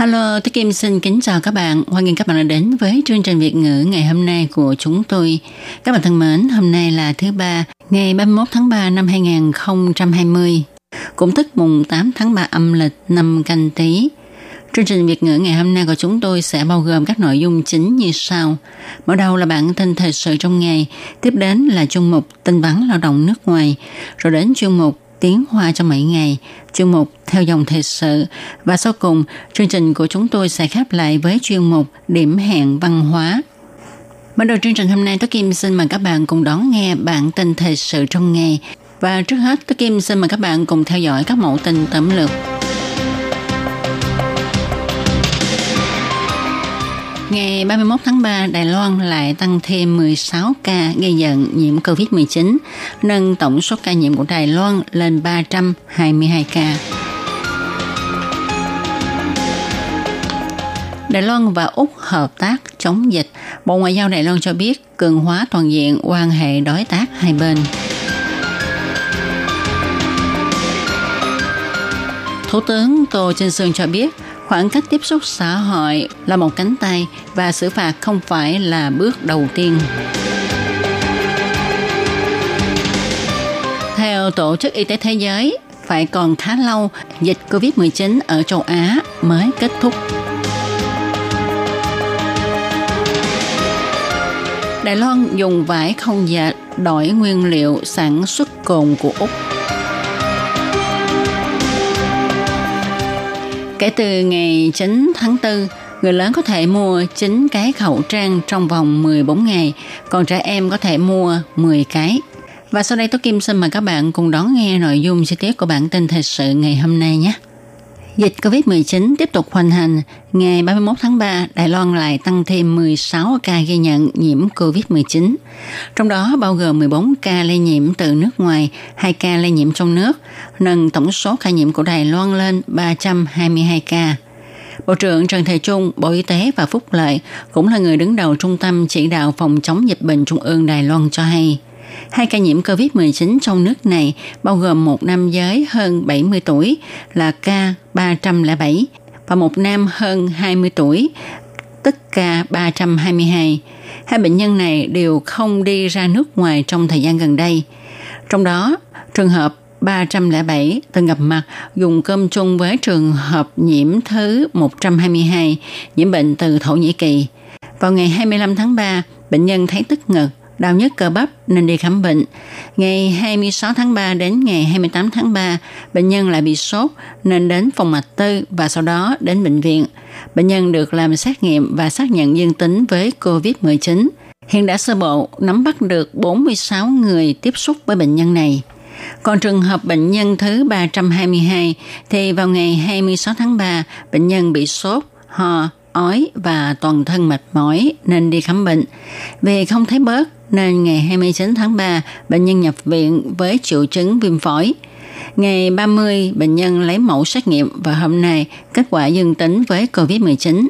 Hello, tôi Kim xin kính chào các bạn. Hoan nghênh các bạn đã đến với chương trình Việt ngữ ngày hôm nay của chúng tôi. Các bạn thân mến, hôm nay là thứ ba, ngày 31 tháng 3 năm 2020, cũng tức mùng 8 tháng 3 âm lịch năm canh tí. Chương trình Việt ngữ ngày hôm nay của chúng tôi sẽ bao gồm các nội dung chính như sau. Mở đầu là bản tin thời sự trong ngày, tiếp đến là chuyên mục tin vắn lao động nước ngoài, rồi đến chuyên mục tiếng hoa trong mấy ngày, chương mục theo dòng thời sự và sau cùng chương trình của chúng tôi sẽ khép lại với chuyên mục điểm hẹn văn hóa. Mở đầu chương trình hôm nay, tôi Kim xin mời các bạn cùng đón nghe bản tin thời sự trong ngày. Và trước hết, tôi Kim xin mời các bạn cùng theo dõi các mẫu tin tấm lược. Ngày 31 tháng 3, Đài Loan lại tăng thêm 16 ca ghi nhận nhiễm COVID-19, nâng tổng số ca nhiễm của Đài Loan lên 322 ca. Đài Loan và Úc hợp tác chống dịch. Bộ Ngoại giao Đài Loan cho biết cường hóa toàn diện quan hệ đối tác hai bên. Thủ tướng Tô Trinh Sương cho biết khoảng cách tiếp xúc xã hội là một cánh tay và xử phạt không phải là bước đầu tiên. Theo Tổ chức Y tế Thế giới, phải còn khá lâu dịch COVID-19 ở châu Á mới kết thúc. Đài Loan dùng vải không dệt đổi nguyên liệu sản xuất cồn của Úc. Kể từ ngày 9 tháng 4, người lớn có thể mua 9 cái khẩu trang trong vòng 14 ngày, còn trẻ em có thể mua 10 cái. Và sau đây tôi Kim xin mời các bạn cùng đón nghe nội dung chi tiết của bản tin thời sự ngày hôm nay nhé. Dịch COVID-19 tiếp tục hoành hành. Ngày 31 tháng 3, Đài Loan lại tăng thêm 16 ca ghi nhận nhiễm COVID-19. Trong đó bao gồm 14 ca lây nhiễm từ nước ngoài, 2 ca lây nhiễm trong nước, nâng tổng số ca nhiễm của Đài Loan lên 322 ca. Bộ trưởng Trần Thầy Trung, Bộ Y tế và Phúc Lợi cũng là người đứng đầu Trung tâm Chỉ đạo Phòng chống dịch bệnh Trung ương Đài Loan cho hay – Hai ca nhiễm COVID-19 trong nước này bao gồm một nam giới hơn 70 tuổi là ca 307 và một nam hơn 20 tuổi, tức ca 322. Hai bệnh nhân này đều không đi ra nước ngoài trong thời gian gần đây. Trong đó, trường hợp 307 từng gặp mặt dùng cơm chung với trường hợp nhiễm thứ 122 nhiễm bệnh từ Thổ Nhĩ Kỳ. Vào ngày 25 tháng 3, bệnh nhân thấy tức ngực, đau nhức cơ bắp nên đi khám bệnh. Ngày 26 tháng 3 đến ngày 28 tháng 3, bệnh nhân lại bị sốt nên đến phòng mạch tư và sau đó đến bệnh viện. Bệnh nhân được làm xét nghiệm và xác nhận dương tính với COVID-19. Hiện đã sơ bộ nắm bắt được 46 người tiếp xúc với bệnh nhân này. Còn trường hợp bệnh nhân thứ 322 thì vào ngày 26 tháng 3, bệnh nhân bị sốt, ho, ói và toàn thân mệt mỏi nên đi khám bệnh. Vì không thấy bớt nên ngày 29 tháng 3, bệnh nhân nhập viện với triệu chứng viêm phổi. Ngày 30, bệnh nhân lấy mẫu xét nghiệm và hôm nay kết quả dương tính với COVID-19.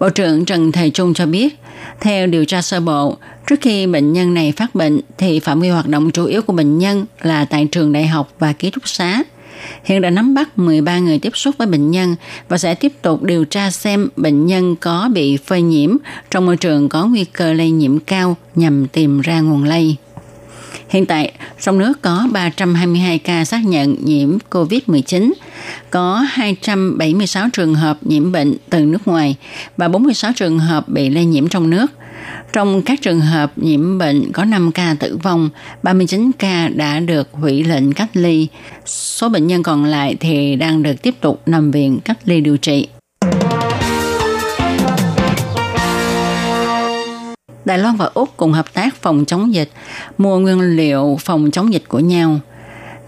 Bộ trưởng Trần Thầy Trung cho biết, theo điều tra sơ bộ, trước khi bệnh nhân này phát bệnh thì phạm vi hoạt động chủ yếu của bệnh nhân là tại trường đại học và ký túc xá hiện đã nắm bắt 13 người tiếp xúc với bệnh nhân và sẽ tiếp tục điều tra xem bệnh nhân có bị phơi nhiễm trong môi trường có nguy cơ lây nhiễm cao nhằm tìm ra nguồn lây. Hiện tại, trong nước có 322 ca xác nhận nhiễm COVID-19, có 276 trường hợp nhiễm bệnh từ nước ngoài và 46 trường hợp bị lây nhiễm trong nước – trong các trường hợp nhiễm bệnh có 5 ca tử vong, 39 ca đã được hủy lệnh cách ly. Số bệnh nhân còn lại thì đang được tiếp tục nằm viện cách ly điều trị. Đài Loan và Úc cùng hợp tác phòng chống dịch, mua nguyên liệu phòng chống dịch của nhau.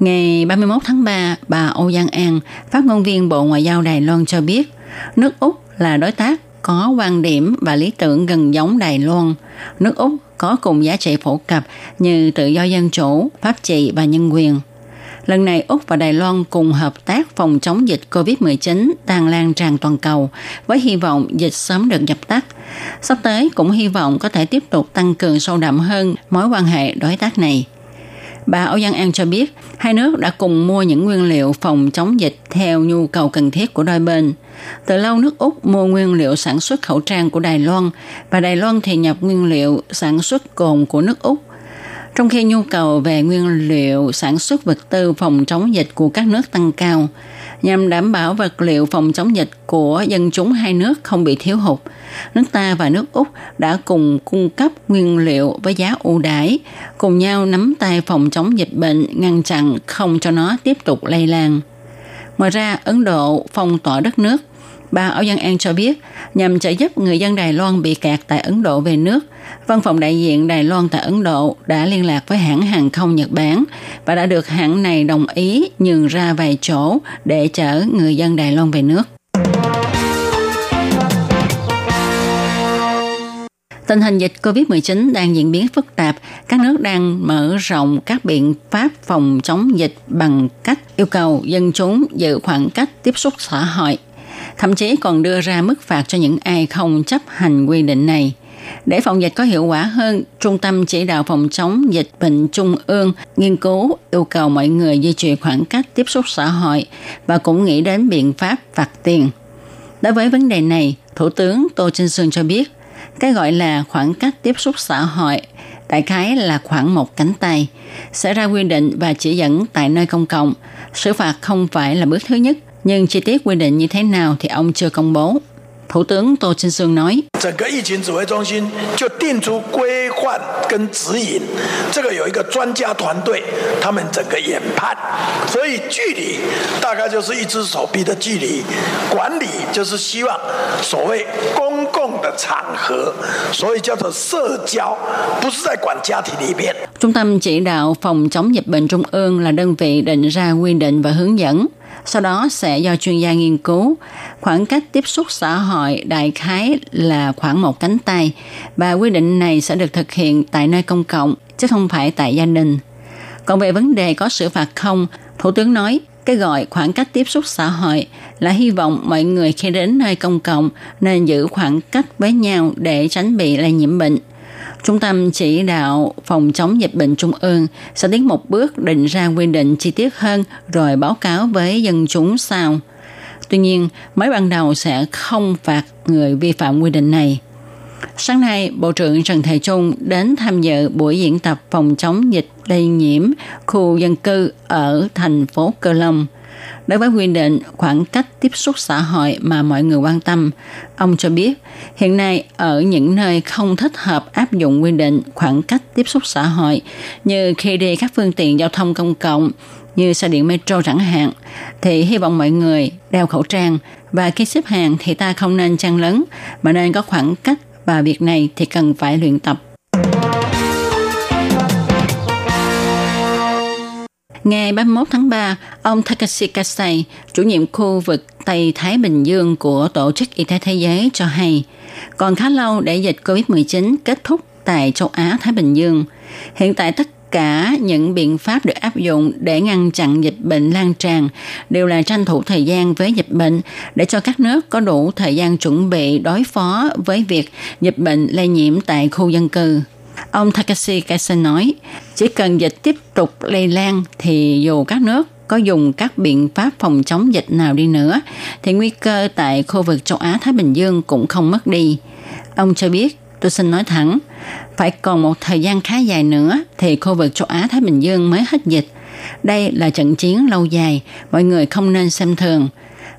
Ngày 31 tháng 3, bà Âu Giang An, phát ngôn viên Bộ Ngoại giao Đài Loan cho biết, Nước Úc là đối tác có quan điểm và lý tưởng gần giống Đài Loan. Nước Úc có cùng giá trị phổ cập như tự do dân chủ, pháp trị và nhân quyền. Lần này Úc và Đài Loan cùng hợp tác phòng chống dịch COVID-19 đang lan tràn toàn cầu với hy vọng dịch sớm được dập tắt. Sắp tới cũng hy vọng có thể tiếp tục tăng cường sâu đậm hơn mối quan hệ đối tác này. Bà Âu Giang An cho biết, hai nước đã cùng mua những nguyên liệu phòng chống dịch theo nhu cầu cần thiết của đôi bên. Từ lâu nước Úc mua nguyên liệu sản xuất khẩu trang của Đài Loan và Đài Loan thì nhập nguyên liệu sản xuất cồn của nước Úc. Trong khi nhu cầu về nguyên liệu sản xuất vật tư phòng chống dịch của các nước tăng cao, nhằm đảm bảo vật liệu phòng chống dịch của dân chúng hai nước không bị thiếu hụt. Nước ta và nước Úc đã cùng cung cấp nguyên liệu với giá ưu đãi, cùng nhau nắm tay phòng chống dịch bệnh, ngăn chặn không cho nó tiếp tục lây lan. Ngoài ra, Ấn Độ phong tỏa đất nước. Bà Âu dân An cho biết, nhằm trợ giúp người dân Đài Loan bị kẹt tại Ấn Độ về nước, Văn phòng đại diện Đài Loan tại Ấn Độ đã liên lạc với hãng hàng không Nhật Bản và đã được hãng này đồng ý nhường ra vài chỗ để chở người dân Đài Loan về nước. Tình hình dịch COVID-19 đang diễn biến phức tạp, các nước đang mở rộng các biện pháp phòng chống dịch bằng cách yêu cầu dân chúng giữ khoảng cách tiếp xúc xã hội, thậm chí còn đưa ra mức phạt cho những ai không chấp hành quy định này. Để phòng dịch có hiệu quả hơn, Trung tâm Chỉ đạo Phòng chống dịch bệnh Trung ương nghiên cứu yêu cầu mọi người duy trì khoảng cách tiếp xúc xã hội và cũng nghĩ đến biện pháp phạt tiền. Đối với vấn đề này, Thủ tướng Tô Trinh Sương cho biết, cái gọi là khoảng cách tiếp xúc xã hội đại khái là khoảng một cánh tay, sẽ ra quy định và chỉ dẫn tại nơi công cộng. Xử phạt không phải là bước thứ nhất, nhưng chi tiết quy định như thế nào thì ông chưa công bố. Thủ tướng Tô Trinh Sương nói, Trung tâm chỉ đạo phòng chống dịch bệnh Trung ương là đơn vị định ra quy định và hướng dẫn. Sau đó sẽ do chuyên gia nghiên cứu. Khoảng cách tiếp xúc xã hội đại khái là khoảng một cánh tay và quy định này sẽ được thực hiện tại nơi công cộng chứ không phải tại gia đình. Còn về vấn đề có xử phạt không, Thủ tướng nói cái gọi khoảng cách tiếp xúc xã hội là hy vọng mọi người khi đến nơi công cộng nên giữ khoảng cách với nhau để tránh bị lây nhiễm bệnh. Trung tâm chỉ đạo phòng chống dịch bệnh trung ương sẽ tiến một bước định ra quy định chi tiết hơn rồi báo cáo với dân chúng sau. Tuy nhiên, mới ban đầu sẽ không phạt người vi phạm quy định này. Sáng nay, Bộ trưởng Trần Thầy Trung đến tham dự buổi diễn tập phòng chống dịch lây nhiễm khu dân cư ở thành phố Cơ Long. Đối với quy định khoảng cách tiếp xúc xã hội mà mọi người quan tâm, ông cho biết hiện nay ở những nơi không thích hợp áp dụng quy định khoảng cách tiếp xúc xã hội như khi đi các phương tiện giao thông công cộng như xe điện metro chẳng hạn, thì hy vọng mọi người đeo khẩu trang và khi xếp hàng thì ta không nên chen lấn mà nên có khoảng cách và việc này thì cần phải luyện tập. Ngày 31 tháng 3, ông Takashi Kasai, chủ nhiệm khu vực Tây Thái Bình Dương của Tổ chức Y tế Thế giới cho hay, còn khá lâu để dịch COVID-19 kết thúc tại châu Á-Thái Bình Dương. Hiện tại tất cả những biện pháp được áp dụng để ngăn chặn dịch bệnh lan tràn đều là tranh thủ thời gian với dịch bệnh để cho các nước có đủ thời gian chuẩn bị đối phó với việc dịch bệnh lây nhiễm tại khu dân cư. Ông Takashi Kaisen nói, chỉ cần dịch tiếp tục lây lan thì dù các nước có dùng các biện pháp phòng chống dịch nào đi nữa, thì nguy cơ tại khu vực châu Á-Thái Bình Dương cũng không mất đi. Ông cho biết, tôi xin nói thẳng, phải còn một thời gian khá dài nữa thì khu vực châu Á-Thái Bình Dương mới hết dịch. Đây là trận chiến lâu dài, mọi người không nên xem thường.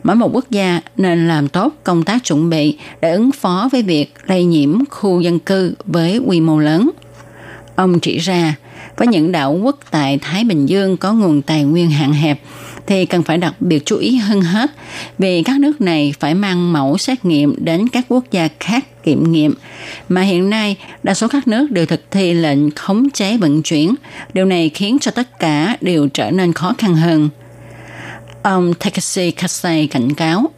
Mỗi một quốc gia nên làm tốt công tác chuẩn bị để ứng phó với việc lây nhiễm khu dân cư với quy mô lớn. Ông chỉ ra, với những đảo quốc tại Thái Bình Dương có nguồn tài nguyên hạn hẹp, thì cần phải đặc biệt chú ý hơn hết vì các nước này phải mang mẫu xét nghiệm đến các quốc gia khác kiểm nghiệm. Mà hiện nay, đa số các nước đều thực thi lệnh khống chế vận chuyển. Điều này khiến cho tất cả đều trở nên khó khăn hơn. Ông Takashi Kasei cảnh cáo,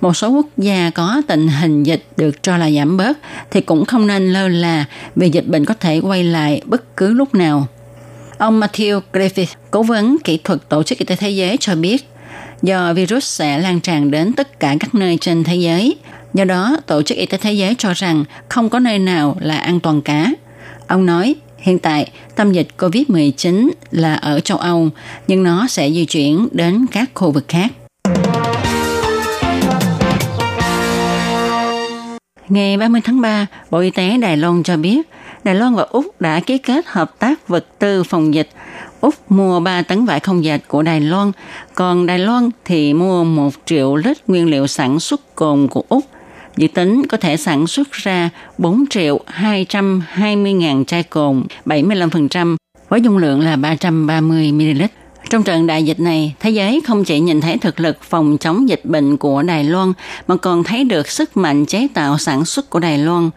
Một số quốc gia có tình hình dịch được cho là giảm bớt thì cũng không nên lơ là vì dịch bệnh có thể quay lại bất cứ lúc nào. Ông Matthew Griffith, cố vấn kỹ thuật Tổ chức Y tế Thế giới cho biết, do virus sẽ lan tràn đến tất cả các nơi trên thế giới. Do đó, Tổ chức Y tế Thế giới cho rằng không có nơi nào là an toàn cả. Ông nói, hiện tại tâm dịch COVID-19 là ở châu Âu, nhưng nó sẽ di chuyển đến các khu vực khác. Ngày 30 tháng 3, Bộ Y tế Đài Loan cho biết, Đài Loan và Úc đã ký kết hợp tác vật tư phòng dịch. Úc mua 3 tấn vải không dệt của Đài Loan, còn Đài Loan thì mua 1 triệu lít nguyên liệu sản xuất cồn của Úc. Dự tính có thể sản xuất ra 4 triệu 220 ngàn chai cồn, 75%, với dung lượng là 330 ml. Trong trận đại dịch này, thế giới không chỉ nhìn thấy thực lực phòng chống dịch bệnh của Đài Loan, mà còn thấy được sức mạnh chế tạo sản xuất của Đài Loan.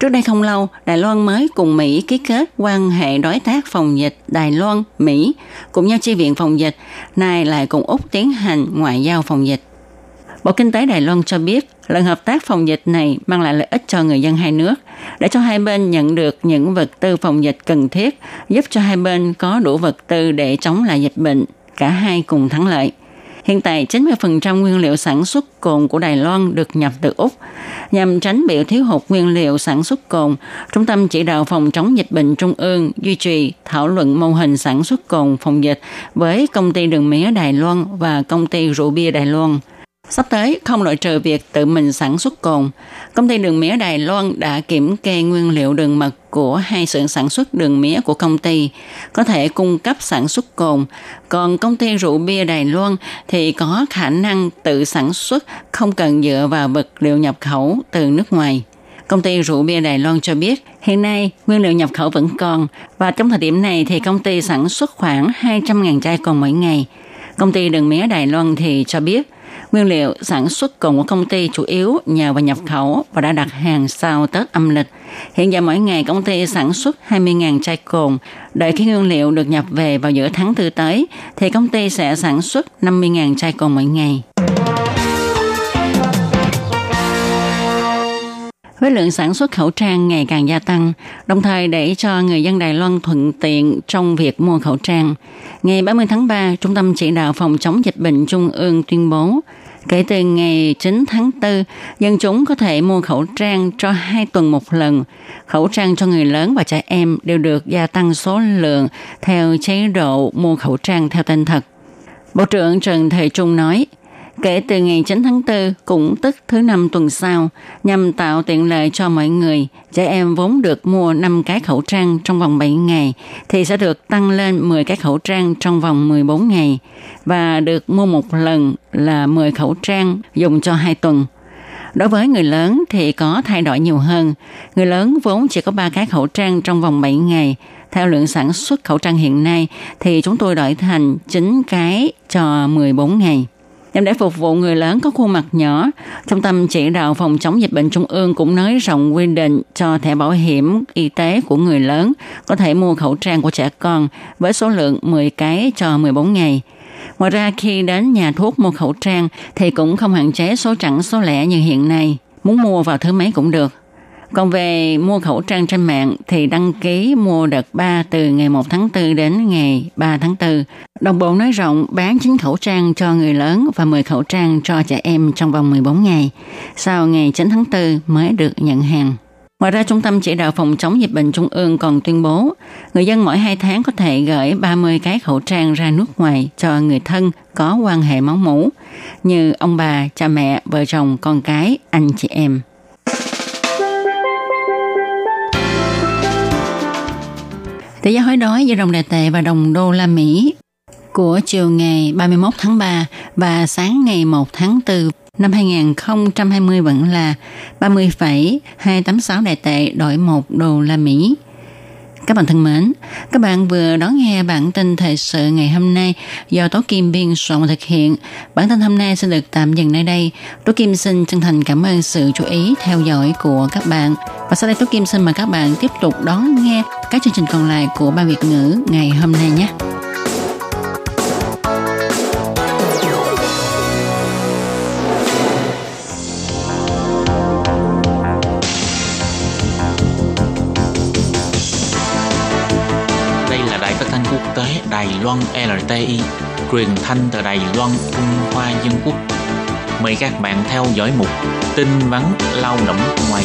Trước đây không lâu, Đài Loan mới cùng Mỹ ký kết quan hệ đối tác phòng dịch Đài Loan, Mỹ, cùng nhau chi viện phòng dịch, nay lại cùng Úc tiến hành ngoại giao phòng dịch. Bộ Kinh tế Đài Loan cho biết, lần hợp tác phòng dịch này mang lại lợi ích cho người dân hai nước, để cho hai bên nhận được những vật tư phòng dịch cần thiết, giúp cho hai bên có đủ vật tư để chống lại dịch bệnh, cả hai cùng thắng lợi. Hiện tại, 90% nguyên liệu sản xuất cồn của Đài Loan được nhập từ Úc. Nhằm tránh bị thiếu hụt nguyên liệu sản xuất cồn, Trung tâm Chỉ đạo Phòng chống dịch bệnh Trung ương duy trì thảo luận mô hình sản xuất cồn phòng dịch với công ty đường mía Đài Loan và công ty rượu bia Đài Loan – Sắp tới, không loại trừ việc tự mình sản xuất cồn, công ty đường mía Đài Loan đã kiểm kê nguyên liệu đường mật của hai xưởng sản xuất đường mía của công ty, có thể cung cấp sản xuất cồn, còn công ty rượu bia Đài Loan thì có khả năng tự sản xuất, không cần dựa vào vật liệu nhập khẩu từ nước ngoài. Công ty rượu bia Đài Loan cho biết, hiện nay nguyên liệu nhập khẩu vẫn còn và trong thời điểm này thì công ty sản xuất khoảng 200.000 chai cồn mỗi ngày. Công ty đường mía Đài Loan thì cho biết Nguyên liệu sản xuất cồn của công ty chủ yếu nhờ vào nhập khẩu và đã đặt hàng sau Tết âm lịch. Hiện giờ mỗi ngày công ty sản xuất 20.000 chai cồn. Đợi khi nguyên liệu được nhập về vào giữa tháng tư tới, thì công ty sẽ sản xuất 50.000 chai cồn mỗi ngày. Với lượng sản xuất khẩu trang ngày càng gia tăng, đồng thời để cho người dân Đài Loan thuận tiện trong việc mua khẩu trang. Ngày 30 tháng 3, Trung tâm Chỉ đạo Phòng chống dịch bệnh Trung ương tuyên bố, kể từ ngày 9 tháng 4, dân chúng có thể mua khẩu trang cho hai tuần một lần. Khẩu trang cho người lớn và trẻ em đều được gia tăng số lượng theo chế độ mua khẩu trang theo tên thật. Bộ trưởng Trần Thời Trung nói, kể từ ngày 9 tháng 4, cũng tức thứ năm tuần sau, nhằm tạo tiện lợi cho mọi người, trẻ em vốn được mua 5 cái khẩu trang trong vòng 7 ngày, thì sẽ được tăng lên 10 cái khẩu trang trong vòng 14 ngày, và được mua một lần là 10 khẩu trang dùng cho 2 tuần. Đối với người lớn thì có thay đổi nhiều hơn. Người lớn vốn chỉ có 3 cái khẩu trang trong vòng 7 ngày. Theo lượng sản xuất khẩu trang hiện nay thì chúng tôi đổi thành 9 cái cho 14 ngày nhằm để phục vụ người lớn có khuôn mặt nhỏ. Trung tâm chỉ đạo phòng chống dịch bệnh trung ương cũng nới rộng quy định cho thẻ bảo hiểm y tế của người lớn có thể mua khẩu trang của trẻ con với số lượng 10 cái cho 14 ngày. Ngoài ra, khi đến nhà thuốc mua khẩu trang thì cũng không hạn chế số chẵn số lẻ như hiện nay. Muốn mua vào thứ mấy cũng được. Còn về mua khẩu trang trên mạng thì đăng ký mua đợt 3 từ ngày 1 tháng 4 đến ngày 3 tháng 4. Đồng bộ nói rộng bán 9 khẩu trang cho người lớn và 10 khẩu trang cho trẻ em trong vòng 14 ngày. Sau ngày 9 tháng 4 mới được nhận hàng. Ngoài ra, Trung tâm Chỉ đạo Phòng chống dịch bệnh Trung ương còn tuyên bố, người dân mỗi 2 tháng có thể gửi 30 cái khẩu trang ra nước ngoài cho người thân có quan hệ máu mủ, như ông bà, cha mẹ, vợ chồng, con cái, anh chị em. Tỷ giá hối đoái giữa đồng đại tệ và đồng đô la Mỹ của chiều ngày 31 tháng 3 và sáng ngày 1 tháng 4 năm 2020 vẫn là 30,286 đại tệ đổi 1 đô la Mỹ. Các bạn thân mến, các bạn vừa đón nghe bản tin thời sự ngày hôm nay do Tố Kim biên soạn thực hiện. Bản tin hôm nay sẽ được tạm dừng nơi đây. Tố Kim xin chân thành cảm ơn sự chú ý theo dõi của các bạn. Và sau đây Tố Kim xin mời các bạn tiếp tục đón nghe các chương trình còn lại của Ban Việt ngữ ngày hôm nay nhé. Đài Loan LTI, truyền thanh từ Đài Loan Trung Hoa Dân Quốc. Mời các bạn theo dõi mục tin vắn lao động ngoài.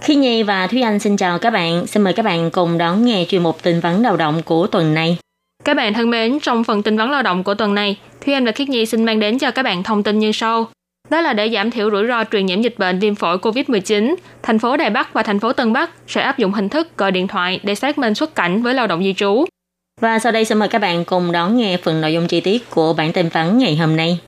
Khi Nhi và Thúy Anh xin chào các bạn. Xin mời các bạn cùng đón nghe chuyên mục tin vắn lao động của tuần này. Các bạn thân mến, trong phần tin vắn lao động của tuần này, Thúy Anh và Khiết Nhi xin mang đến cho các bạn thông tin như sau. Đó là để giảm thiểu rủi ro truyền nhiễm dịch bệnh viêm phổi COVID-19, thành phố Đài Bắc và thành phố Tân Bắc sẽ áp dụng hình thức gọi điện thoại để xác minh xuất cảnh với lao động di trú. Và sau đây xin mời các bạn cùng đón nghe phần nội dung chi tiết của bản tin vắn ngày hôm nay.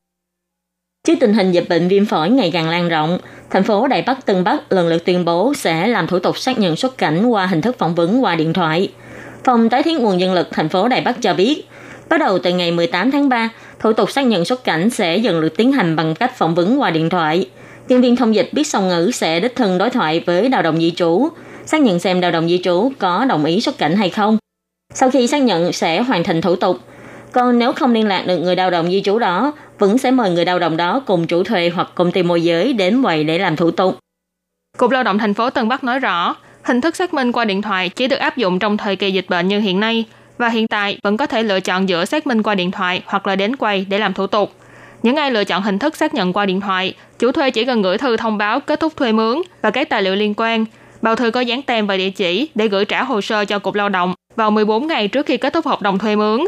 Trước tình hình dịch bệnh viêm phổi ngày càng lan rộng, thành phố Đài Bắc Tân Bắc lần lượt tuyên bố sẽ làm thủ tục xác nhận xuất cảnh qua hình thức phỏng vấn qua điện thoại. Phòng tái thiết nguồn nhân lực thành phố Đài Bắc cho biết, bắt đầu từ ngày 18 tháng 3, thủ tục xác nhận xuất cảnh sẽ dần được tiến hành bằng cách phỏng vấn qua điện thoại. Nhân viên thông dịch biết song ngữ sẽ đích thân đối thoại với lao động di trú, xác nhận xem lao động di trú có đồng ý xuất cảnh hay không. Sau khi xác nhận sẽ hoàn thành thủ tục. Còn nếu không liên lạc được người lao động di trú đó, vẫn sẽ mời người lao động đó cùng chủ thuê hoặc công ty môi giới đến quầy để làm thủ tục. Cục Lao động thành phố Tân Bắc nói rõ, hình thức xác minh qua điện thoại chỉ được áp dụng trong thời kỳ dịch bệnh như hiện nay và hiện tại vẫn có thể lựa chọn giữa xác minh qua điện thoại hoặc là đến quầy để làm thủ tục. Những ai lựa chọn hình thức xác nhận qua điện thoại, chủ thuê chỉ cần gửi thư thông báo kết thúc thuê mướn và các tài liệu liên quan. Bào thư có dán tem và địa chỉ để gửi trả hồ sơ cho Cục Lao động vào 14 ngày trước khi kết thúc hợp đồng thuê mướn.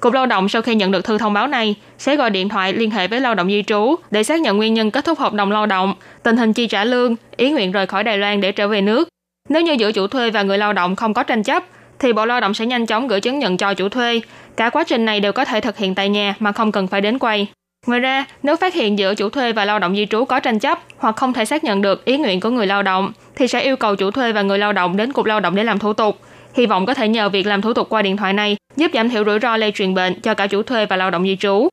Cục Lao động sau khi nhận được thư thông báo này sẽ gọi điện thoại liên hệ với lao động di trú để xác nhận nguyên nhân kết thúc hợp đồng lao động, tình hình chi trả lương, ý nguyện rời khỏi Đài Loan để trở về nước. Nếu như giữa chủ thuê và người lao động không có tranh chấp, thì Bộ Lao động sẽ nhanh chóng gửi chứng nhận cho chủ thuê. Cả quá trình này đều có thể thực hiện tại nhà mà không cần phải đến quầy. Ngoài ra, nếu phát hiện giữa chủ thuê và lao động di trú có tranh chấp hoặc không thể xác nhận được ý nguyện của người lao động, thì sẽ yêu cầu chủ thuê và người lao động đến cục lao động để làm thủ tục. Hy vọng có thể nhờ việc làm thủ tục qua điện thoại này giúp giảm thiểu rủi ro lây truyền bệnh cho cả chủ thuê và lao động di trú.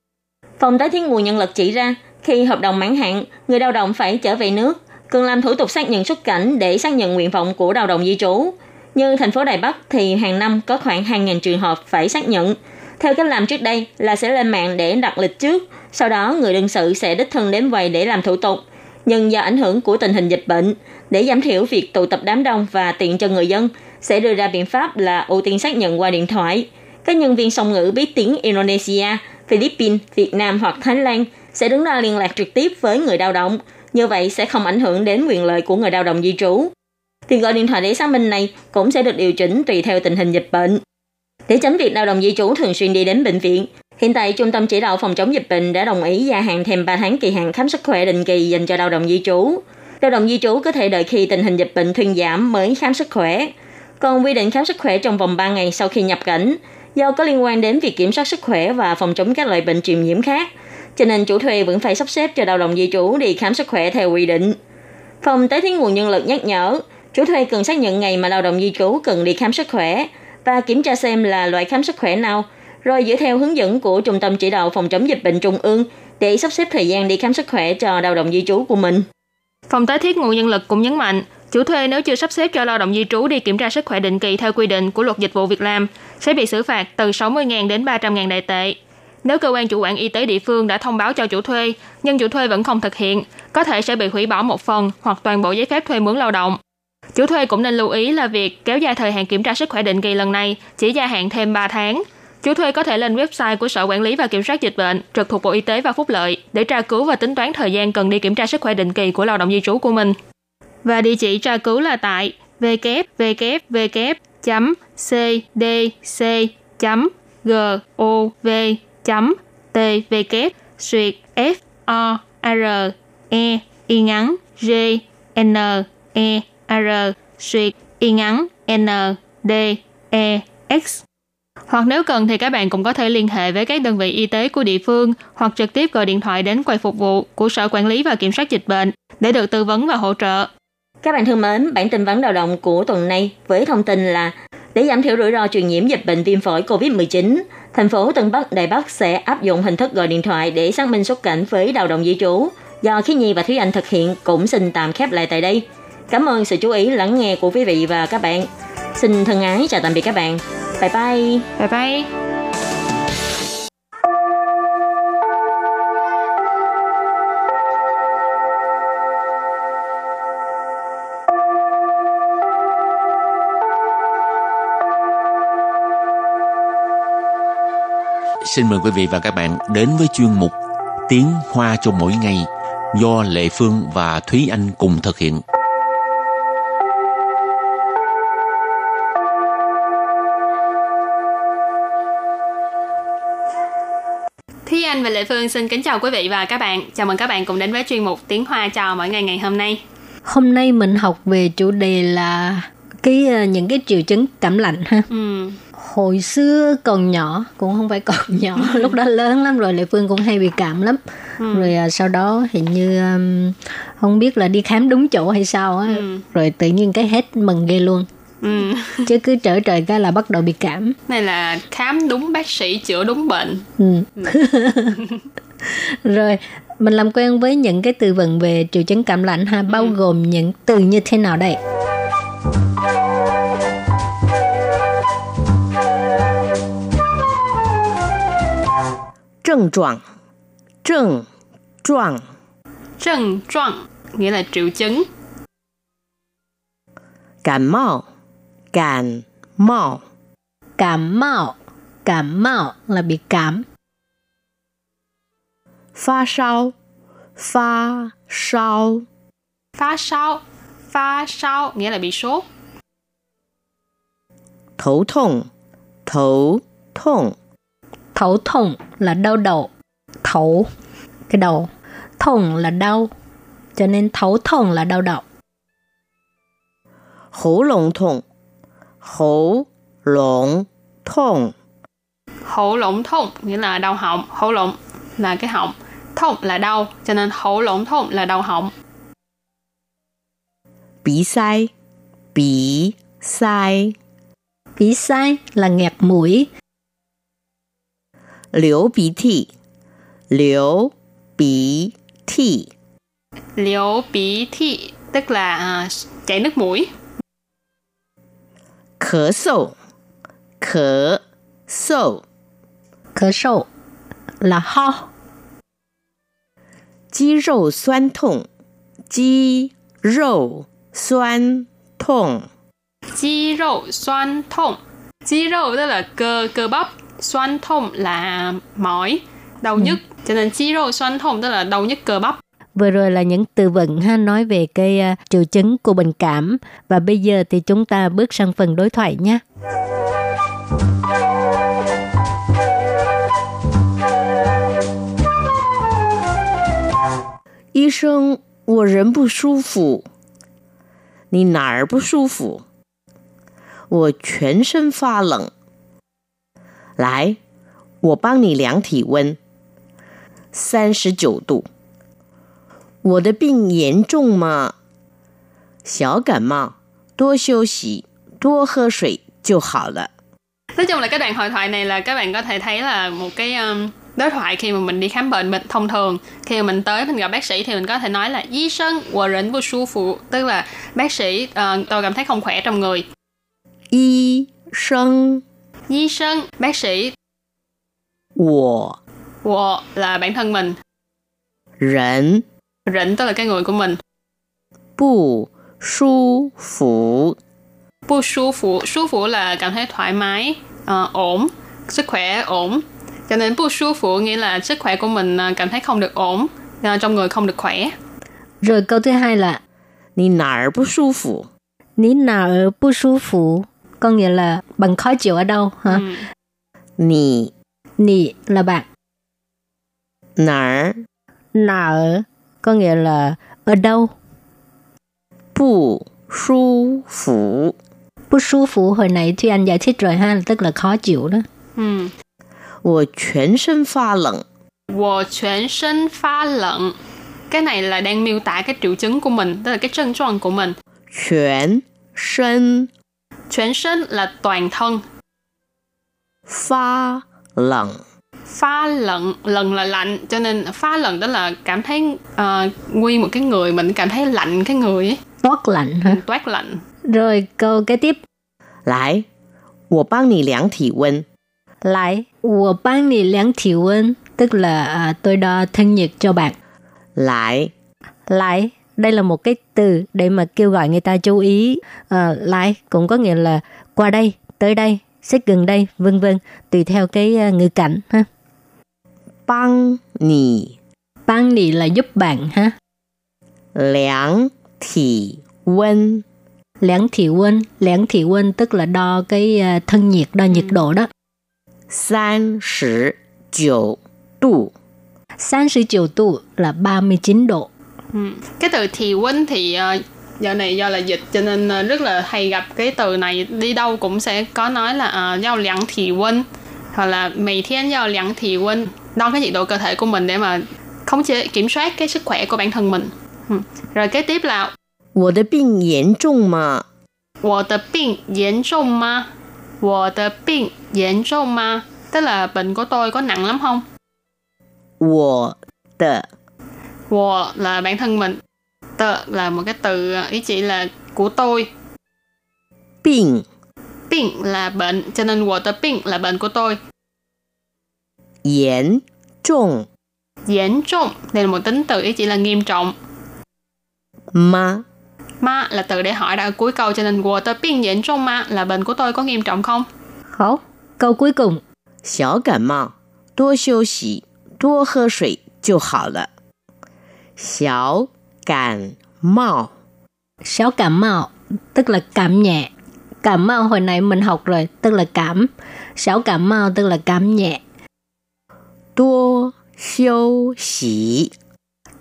Phòng tái thiết nguồn nhân lực chỉ ra, khi hợp đồng mãn hạn, người lao động phải trở về nước, cần làm thủ tục xác nhận xuất cảnh để xác nhận nguyện vọng của lao động di trú. Như thành phố Đài Bắc thì hàng năm có khoảng 2.000 trường hợp phải xác nhận. Theo cách làm trước đây là sẽ lên mạng để đặt lịch trước, sau đó người đương sự sẽ đích thân đến quầy để làm thủ tục. Nhưng do ảnh hưởng của tình hình dịch bệnh, để giảm thiểu việc tụ tập đám đông và tiện cho người dân, sẽ đưa ra biện pháp là ưu tiên xác nhận qua điện thoại. Các nhân viên song ngữ biết tiếng Indonesia, Philippines, Việt Nam hoặc Thái Lan sẽ đứng ra liên lạc trực tiếp với người lao động. Như vậy sẽ không ảnh hưởng đến quyền lợi của người lao động di trú thì gọi điện thoại để xác minh này cũng sẽ được điều chỉnh tùy theo tình hình dịch bệnh. Để tránh việc lao động di trú thường xuyên đi đến bệnh viện, hiện tại Trung tâm Chỉ đạo Phòng chống dịch bệnh đã đồng ý gia hạn thêm 3 tháng kỳ hạn khám sức khỏe định kỳ dành cho lao động di trú. Lao động di trú có thể đợi khi tình hình dịch bệnh thuyên giảm mới khám sức khỏe. Còn quy định khám sức khỏe trong vòng 3 ngày sau khi nhập cảnh, do có liên quan đến việc kiểm soát sức khỏe và phòng chống các loại bệnh truyền nhiễm khác, cho nên chủ thuê vẫn phải sắp xếp cho lao động di trú đi khám sức khỏe theo quy định. Phòng tái thiết nguồn nhân lực nhắc nhở, chủ thuê cần xác nhận ngày mà lao động di trú cần đi khám sức khỏe và kiểm tra xem là loại khám sức khỏe nào, rồi dựa theo hướng dẫn của Trung tâm Chỉ đạo Phòng chống dịch bệnh Trung ương để sắp xếp thời gian đi khám sức khỏe cho lao động di trú của mình. Phòng tái thiết nguồn nhân lực cũng nhấn mạnh, chủ thuê nếu chưa sắp xếp cho lao động di trú đi kiểm tra sức khỏe định kỳ theo quy định của luật dịch vụ việc làm sẽ bị xử phạt từ 60.000 đến 300.000 đại tệ. Nếu cơ quan chủ quản y tế địa phương đã thông báo cho chủ thuê, nhưng chủ thuê vẫn không thực hiện, có thể sẽ bị hủy bỏ một phần hoặc toàn bộ giấy phép thuê mướn lao động. Chủ thuê cũng nên lưu ý là việc kéo dài thời hạn kiểm tra sức khỏe định kỳ lần này chỉ gia hạn thêm 3 tháng. Chủ thuê có thể lên website của Sở Quản lý và Kiểm soát Dịch bệnh trực thuộc Bộ Y tế và Phúc lợi để tra cứu và tính toán thời gian cần đi kiểm tra sức khỏe định kỳ của lao động di trú của mình. Và địa chỉ tra cứu là tại www.cdc.gov.tv suyệt F O R E y ngắn G N E R suyệt y ngắn N D E X hoặc nếu cần thì các bạn cũng có thể liên hệ với các đơn vị y tế của địa phương hoặc trực tiếp gọi điện thoại đến quầy phục vụ của Sở Quản lý và Kiểm soát Dịch bệnh để được tư vấn và hỗ trợ. Các bạn thân mến, bản tin vấn đầu động của tuần này với thông tin là để giảm thiểu rủi ro truyền nhiễm dịch bệnh viêm phổi COVID-19, thành phố Tân Bắc, Đài Bắc sẽ áp dụng hình thức gọi điện thoại để xác minh xuất cảnh với đào động di trú. Do Khí Nhi và Thúy Anh thực hiện cũng xin tạm khép lại tại đây. Cảm ơn sự chú ý lắng nghe của quý vị và các bạn. Xin thân ái chào tạm biệt các bạn. Bye bye. Bye bye. Xin mời quý vị và các bạn đến với chuyên mục Tiếng Hoa cho mỗi ngày do Lệ Phương và Thúy Anh cùng thực hiện. Và Lệ Phương xin kính chào quý vị và các bạn. Chào mừng các bạn cùng đến với chuyên mục Tiếng Hoa cho mỗi ngày ngày hôm nay. Hôm nay mình học về chủ đề là cái ờ, những cái triệu chứng cảm lạnh ha. Ừ. Hồi xưa còn nhỏ, cũng không phải còn nhỏ, lúc đó lớn lắm rồi Lệ Phương cũng hay bị cảm lắm. Rồi à, sau đó hình như không biết là đi khám đúng chỗ hay sao á, Ừ. rồi tự nhiên cái hết mừng ghê luôn. Ừ. chứ cứ trở trời cái là bắt đầu bị cảm. Này là khám đúng bác sĩ chữa đúng bệnh. Ừ. ừ. rồi mình làm quen với những cái từ vựng về triệu chứng cảm lạnh ha ừ. bao ừ. gồm những từ như thế nào đây? Trần trọng Trần trọng Trần trọng nghĩa là triệu chứng. Cảm mạo cảm mạo cảm mạo cảm mạo là bị cảm pha sao pha sao pha sao pha sao nghĩa là bị sốt. Thấu thông thấu thông thấu thông là đau đầu. Thấu cái đầu. Thông là đau. Cho nên thấu thông là đau đầu. Hổ lồng thông hổ lộn thông. Hổ lộn thông nghĩa là đau họng, hổ lộn là cái họng, thông là đau, cho nên hổ lộn thông là đau họng. Bí sai, bí sai. Bí sai là nghẹt mũi. Liễu bí thị, liễu bí thị. Liễu bí thị tức là uh, chảy nước mũi. 咳嗽，咳嗽， Khở sâu là ho. 肌肉酸痛，肌肉酸痛， Chi râu xoan thông. Chi râu tức là cơ, cơ bắp. Xoan thông là mỏi, đau nhức. Cho nên chi râu xoan thông tức là đau nhức cơ bắp. Vừa rồi là những từ vựng ha nói về cái à, triệu chứng của bệnh cảm và bây giờ thì chúng ta bước sang phần đối thoại nhé. 医生，我人不舒服。你哪儿不舒服？我全身发冷。来，我帮你量体温，三十九度。 我的病严重吗？小感冒，多休息，多喝水就好了。 Nói chung là cái đoạn hội thoại này là các bạn có thể thấy là một cái um, đối thoại khi mà mình đi khám bệnh mình thông thường khi mà mình tới mình gặp bác sĩ thì mình có thể nói là y sân của rỉnh bu su phụ tức là bác sĩ ờ, tôi cảm thấy không khỏe trong người 医生， y sân bác sĩ 我 của là bản thân mình 人 Rỉnh tức là cái người của mình. Bù su phủ. Bù su phủ. Su phủ là cảm thấy thoải mái, uh, ổn, sức khỏe ổn. Cho nên bù su phủ nghĩa là sức khỏe của mình ờ, cảm thấy không được ổn, uh, trong người không được khỏe. Rồi câu thứ hai là Nì nà bù su phủ. Nì nà bù su phủ. Có nghĩa là bạn khó chịu ở đâu hả? Ừ. Nì. Là bạn. Nà. Nà có nghĩa là ở đâu. 不舒服？ Bu su phủ hồi nãy Thùy Anh giải thích rồi ha, tức là khó chịu đó. Ừ. 我全身发冷。 Wo全身phát lợn. Cái này là đang miêu tả cái triệu chứng của mình, tức là cái症状của mình. 全身 全身 là toàn thân. 发冷， Pha lận, lần là lạnh, cho nên pha lận đó là cảm thấy ờ, nguyên một cái người mình cảm thấy lạnh cái người ấy, Toát lạnh hả? toát lạnh. Rồi câu kế tiếp. 来，我帮你量体温。 Lại, 我帮你量体温, tức là à, tôi đo thân nhiệt cho bạn. 来， Lại, đây là một cái từ để mà kêu gọi người ta chú ý. À, lại cũng có nghĩa là qua đây, tới đây, xích gần đây, vân vân, tùy theo cái à, ngữ cảnh ha. băng nì. Băng nì là giúp bạn ha. Lẻng thị quân. Lẻng thị quân. Lẻng thị quân tức là đo cái ờ, thân nhiệt, đo nhiệt độ đó. San sử 九度39 độ là 39 độ. Ừ. Cái từ thì quân thì giờ này do là dịch cho nên ờ, rất là hay gặp cái từ này đi đâu cũng sẽ có nói là uh, giao lặng thì quân hoặc là mày thiên giao lặng thì huynh đo cái nhiệt độ cơ thể của mình để mà khống chế kiểm soát cái sức khỏe của bản thân mình. Ừ. Rồi kế tiếp là 我的病严重吗？我的病严重吗？我的病严重吗？Tức là bệnh của tôi có nặng lắm không? 我的 Wo là bản thân mình. Tờ là một cái từ ờ, ý chỉ là của tôi. 病 Bệnh là bệnh, cho nên wo的病là bệnh của tôi. 严重 严trọng, đây là một tính từ ý chỉ là nghiêm trọng. 吗？ Ma là từ để hỏi đã ở cuối câu cho nên wo的病严重吗là bệnh của tôi có nghiêm trọng không? Hổ. Câu cuối cùng. 小感冒，多休息，多喝水就好了。小感冒， Sáu cảm mạo tức là cảm nhẹ. Cảm mạo hồi nãy mình học rồi, tức là cảm. Sáu cảm mạo tức là cảm nhẹ. Đô xiêu xỉ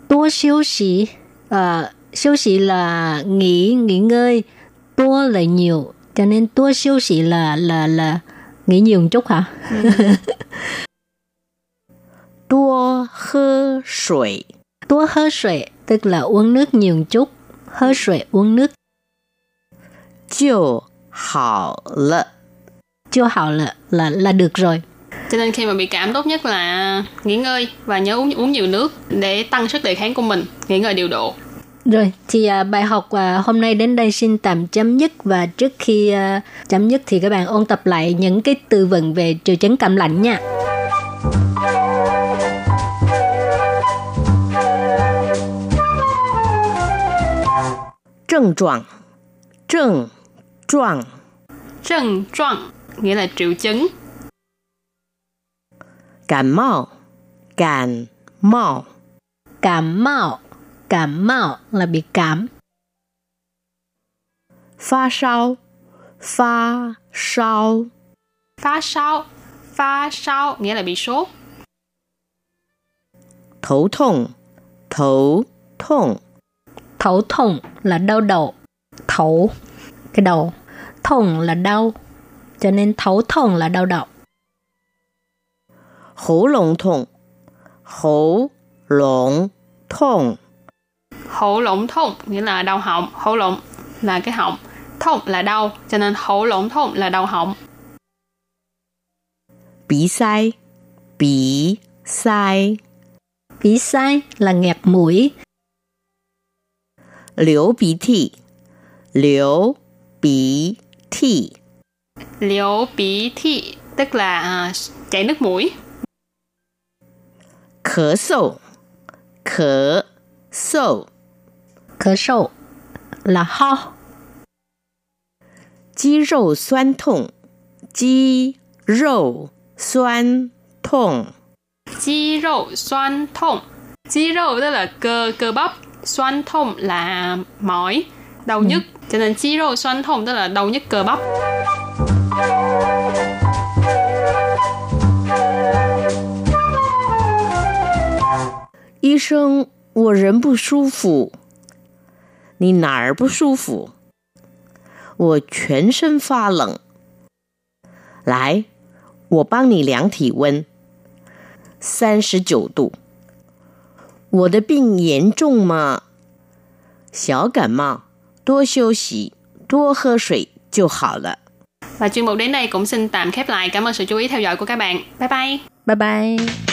Đô xiêu xỉ ờ, à, Xiêu xỉ là nghỉ, nghỉ ngơi. Đô là nhiều, cho nên đô xiêu xỉ là là là nghỉ nhiều một chút hả? Đô hơ sủy Đô hơ sủy tức là uống nước nhiều một chút. Hơ sủy uống nước. Chiều 好了。 chưa hảo là, là, là được rồi. Cho nên khi mà bị cảm tốt nhất là nghỉ ngơi và nhớ uống uống nhiều nước để tăng sức đề kháng của mình, nghỉ ngơi điều độ. Rồi, thì à, bài học à, hôm nay đến đây xin tạm chấm dứt và trước khi à, chấm dứt thì các bạn ôn tập lại những cái từ vựng về triệu chứng cảm lạnh nha. 症状，症 trạng, Trần trọng nghĩa là triệu chứng. Cảm mạo Cảm mạo Cảm mạo Cảm mạo là bị cảm. Phá sao Phá sao Phá sao Phá sao nghĩa là bị sốt. Thấu thông Thấu thông Thấu thông là đau đầu. Thấu cái đầu. thùng là đau, cho nên thấu thùng là đau đầu. Hổ lộng thùng Hổ lộng thùng Hổ lộng thùng nghĩa là đau họng. Hổ lộng là cái họng. thùng là đau, cho nên hổ lộng thùng là đau họng. Bí sai Bí sai Bí sai là nghẹt mũi. Liễu bí thị Liễu 鼻涕，流鼻涕， liễu bí thị tức là à, chảy nước mũi, 咳嗽，咳嗽， Khở sổ là ho. 肌肉酸痛，肌肉酸痛， Chi râu xoan thông. Chi râu tức là cơ cơ bắp, xoan thông là mỏi, Đau nhức. Cho nên chi râu xoan thông tức là đau nhức cơ bắp. 医生，我人不舒服。你哪儿不舒服？我全身发冷。来，我帮你量体温，三十九度。我的病严重吗？小感冒，多休息，多喝水就好了。 Và chuyên mục đến đây cũng xin tạm khép lại. Cảm ơn sự chú ý theo dõi của các bạn. Bye bye! Bye bye. “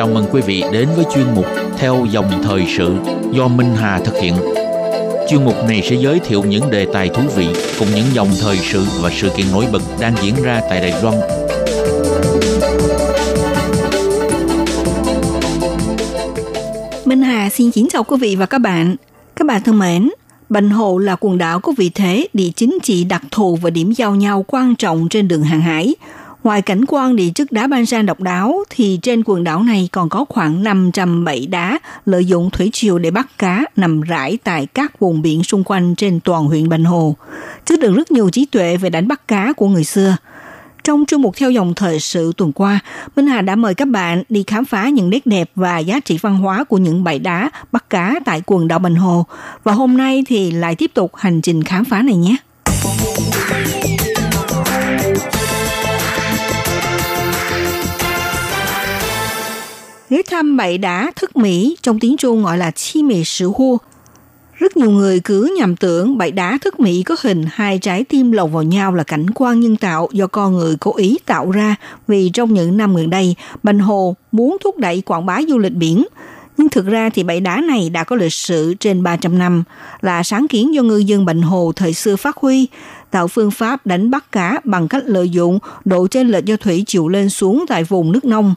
Chào mừng quý vị đến với chuyên mục Theo dòng thời sự do Minh Hà thực hiện. Chuyên mục này sẽ giới thiệu những đề tài thú vị cùng những dòng thời sự và sự kiện nổi bật đang diễn ra tại Đài Loan. Minh Hà xin kính chào quý vị và các bạn. Các bạn thân mến, Bành Hồ là quần đảo có vị thế địa chính trị đặc thù và điểm giao nhau quan trọng trên đường hàng hải. Ngoài cảnh quan địa chất đá ban san độc đáo, thì trên quần đảo này còn có khoảng 500 bẫy đá lợi dụng thủy triều để bắt cá nằm rải tại các vùng biển xung quanh trên toàn huyện Bành Hồ. Chứa đựng rất nhiều trí tuệ về đánh bắt cá của người xưa. Trong chương mục theo dòng thời sự tuần qua, Minh Hà đã mời các bạn đi khám phá những nét đẹp và giá trị văn hóa của những bãi đá bắt cá tại quần đảo Bình Hồ. Và hôm nay thì lại tiếp tục hành trình khám phá này nhé. Ghé thăm bảy đá thức Mỹ trong tiếng Trung gọi là chi mì sử hua. Rất nhiều người cứ nhầm tưởng bảy đá thức Mỹ có hình hai trái tim lồng vào nhau là cảnh quan nhân tạo do con người cố ý tạo ra vì trong những năm gần đây, Bành Hồ muốn thúc đẩy quảng bá du lịch biển. Nhưng thực ra thì bãi đá này đã có lịch sử trên 300 năm, là sáng kiến do ngư dân Bành Hồ thời xưa phát huy, tạo phương pháp đánh bắt cá bằng cách lợi dụng độ chênh lệch do thủy chiều lên xuống tại vùng nước nông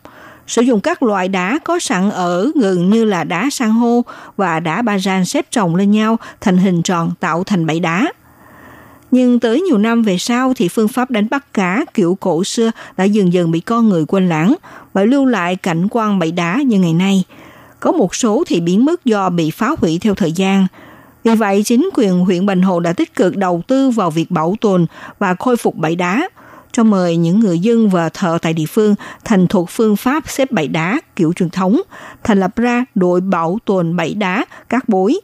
sử dụng các loại đá có sẵn ở gần như là đá san hô và đá ba gian xếp chồng lên nhau thành hình tròn tạo thành bẫy đá. Nhưng tới nhiều năm về sau thì phương pháp đánh bắt cá kiểu cổ xưa đã dần dần bị con người quên lãng và lưu lại cảnh quan bẫy đá như ngày nay. Có một số thì biến mất do bị phá hủy theo thời gian. Vì vậy, chính quyền huyện Bình Hồ đã tích cực đầu tư vào việc bảo tồn và khôi phục bẫy đá, cho mời những người dân và thợ tại địa phương thành thuộc phương pháp xếp bẫy đá kiểu truyền thống, thành lập ra đội bảo tồn bẫy đá các bối.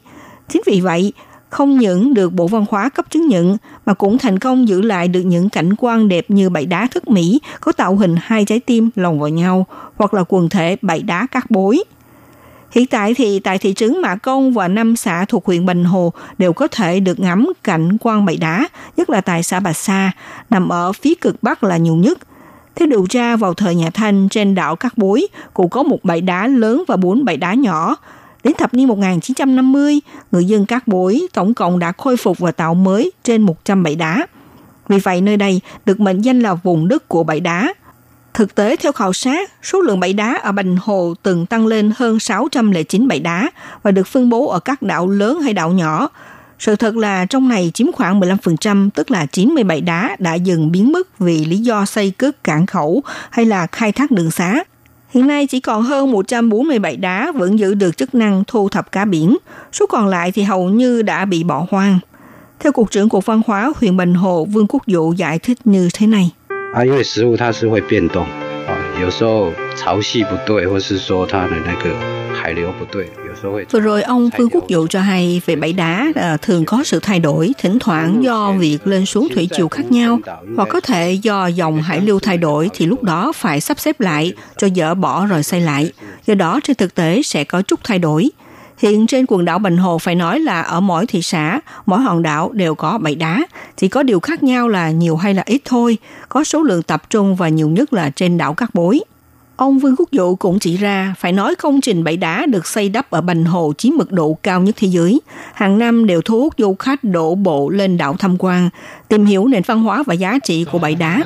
Chính vì vậy, không những được Bộ Văn hóa cấp chứng nhận mà cũng thành công giữ lại được những cảnh quan đẹp như bãi đá thức Mỹ có tạo hình hai trái tim lồng vào nhau hoặc là quần thể bãi đá các bối. Hiện tại thì tại thị trấn Mạ Công và năm xã thuộc huyện Bình Hồ đều có thể được ngắm cảnh quan bãi đá, nhất là tại xã Bà Sa, nằm ở phía cực bắc là nhiều nhất. Theo điều tra vào thời nhà Thanh trên đảo Cát Bối cũng có một bãi đá lớn và bốn bãi đá nhỏ. Đến thập niên 1950, người dân Cát Bối tổng cộng đã khôi phục và tạo mới trên 100 bãi đá. Vì vậy nơi đây được mệnh danh là vùng đất của bãi đá. Thực tế theo khảo sát, số lượng bãi đá ở Bành Hồ từng tăng lên hơn 609 bãi đá và được phân bố ở các đảo lớn hay đảo nhỏ. Sự thật là trong này chiếm khoảng 15%, tức là 90 bãi đá đã dần biến mất vì lý do xây cất cảng khẩu hay là khai thác đường xá. Hiện nay chỉ còn hơn 147 đá vẫn giữ được chức năng thu thập cá biển, số còn lại thì hầu như đã bị bỏ hoang. Theo Cục trưởng Cục Văn hóa huyện Bình Hồ Vương Quốc Dụ giải thích như thế này. 啊，因为食物它是会变动啊，有时候潮汐不对，或是说它的那个海流不对，有时候会。 Vừa rồi ông Phương Quốc Dụ cho hay về bãi đá à, thường có sự thay đổi, thỉnh thoảng do việc lên xuống thủy chiều khác nhau, hoặc có thể do dòng hải lưu thay đổi thì lúc đó phải sắp xếp lại, cho dỡ bỏ rồi xây lại. Do đó trên thực tế sẽ có chút thay đổi. Hiện trên quần đảo Bình Hồ phải nói là ở mỗi thị xã, mỗi hòn đảo đều có bãi đá. Chỉ có điều khác nhau là nhiều hay là ít thôi. Có số lượng tập trung và nhiều nhất là trên đảo Cát Bối. Ông Vương Quốc Dụ cũng chỉ ra, phải nói công trình bãi đá được xây đắp ở Bành Hồ chiếm mật độ cao nhất thế giới. Hàng năm đều thu hút du khách đổ bộ lên đảo tham quan, tìm hiểu nền văn hóa và giá trị của bãi đá.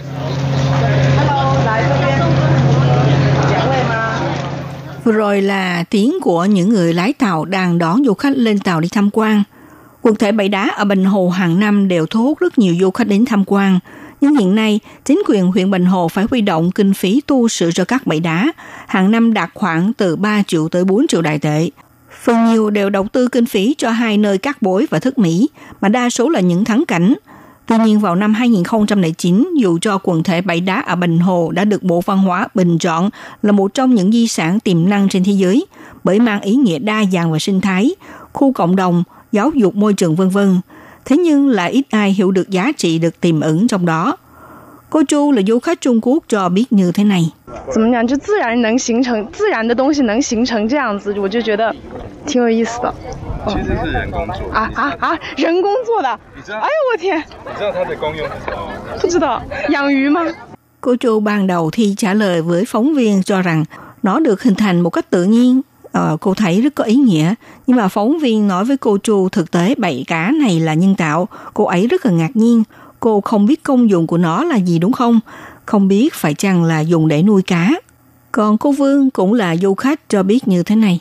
Vừa rồi là tiếng của những người lái tàu đang đón du khách lên tàu đi tham quan. Quần thể bãi đá ở Bình Hồ hàng năm đều thu hút rất nhiều du khách đến tham quan. Nhưng hiện nay, chính quyền huyện Bình Hồ phải huy động kinh phí tu sửa cho các bãi đá, hàng năm đạt khoảng từ 3 triệu tới 4 triệu đại tệ. Phần nhiều đều đầu tư kinh phí cho hai nơi cát bối và thức Mỹ, mà đa số là những thắng cảnh. Tuy nhiên vào năm 2009, dù cho quần thể bãi đá ở Bình Hồ đã được Bộ Văn hóa bình chọn là một trong những di sản tiềm năng trên thế giới bởi mang ý nghĩa đa dạng và sinh thái, khu cộng đồng, giáo dục môi trường vân vân. Thế nhưng là ít ai hiểu được giá trị được tiềm ẩn trong đó. Cô Chu là du khách Trung Quốc cho biết như thế này. 怎么讲？就自然能形成自然的东西能形成这样子，我就觉得挺有意思的。其实是人工做的啊啊啊！人工做的，哎呦我天！你知道它的功用是什么吗？不知道，养鱼吗？ Cô Chu ban đầu thì trả lời với phóng viên cho rằng nó được hình thành một cách tự nhiên. Ờ, cô thấy rất có ý nghĩa. Nhưng mà phóng viên nói với cô Chu thực tế bậy cá này là nhân tạo. Cô ấy rất là ngạc nhiên. cô không biết công dụng của nó là gì đúng không? Không biết phải chăng là dùng để nuôi cá. Còn cô Vương cũng là du khách cho biết như thế này.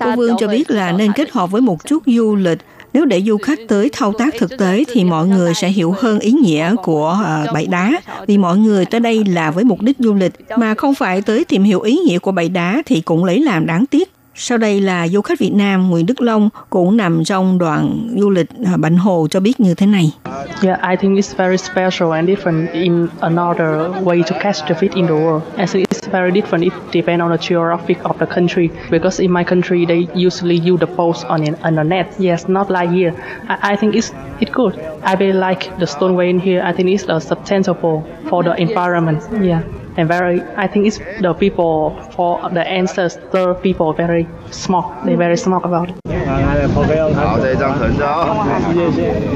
Cô Vương cho biết là nên kết hợp với một chút du lịch. Nếu để du khách tới thao tác thực tế thì mọi người sẽ hiểu hơn ý nghĩa của à, bãi đá. Vì mọi người tới đây là với mục đích du lịch mà không phải tới tìm hiểu ý nghĩa của bãi đá thì cũng lấy làm đáng tiếc. Sau đây là du khách Việt Nam Nguyễn Đức Long cũng nằm trong đoàn du lịch à, Bạch Hồ cho biết như thế này. Yeah, I think it's very special and different in another way to catch the fish in the world. I think it's very different. It depends on the geographic of the country. Because in my country, they usually use the poles on, an, on a net. Yes, not like here. I, I think it's it's good. I really like the stoneway in here. I think it's a sustainable for the environment. Yeah and very I think it's the people for the ancestor people very small they very small about.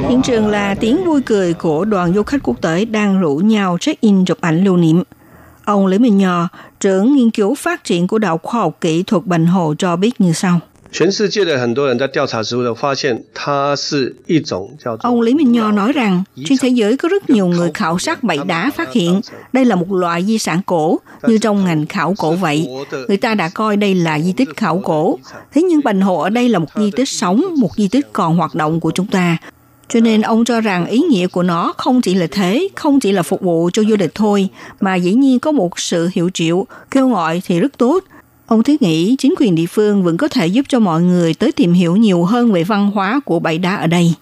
Hiện trường là tiếng vui cười của đoàn du khách quốc tế đang rủ nhau check-in chụp ảnh lưu niệm. Ông Lý Minh Nhò, trưởng nghiên cứu phát triển của Đạo Khoa học Kỹ thuật Bệnh Hồ cho biết như sau. 全世界的很多人在调查植物的发现，它是一种叫做 Ông Lý Minh Nho nói rằng, trên thế giới có rất nhiều người khảo sát bẫy đá phát hiện đây là một loại di sản cổ, như trong ngành khảo cổ vậy. Người ta đã coi đây là di tích khảo cổ. Thế nhưng Bành Hồ ở đây là một di tích sống, một di tích còn hoạt động của chúng ta. Cho nên ông cho rằng ý nghĩa của nó không chỉ là thế, không chỉ là phục vụ cho du lịch thôi, mà dĩ nhiên có một sự hiệu triệu, kêu gọi thì rất tốt. Ông thiết nghĩ chính quyền địa phương vẫn có thể giúp cho mọi người tới tìm hiểu nhiều hơn về văn hóa của bãi đá ở đây.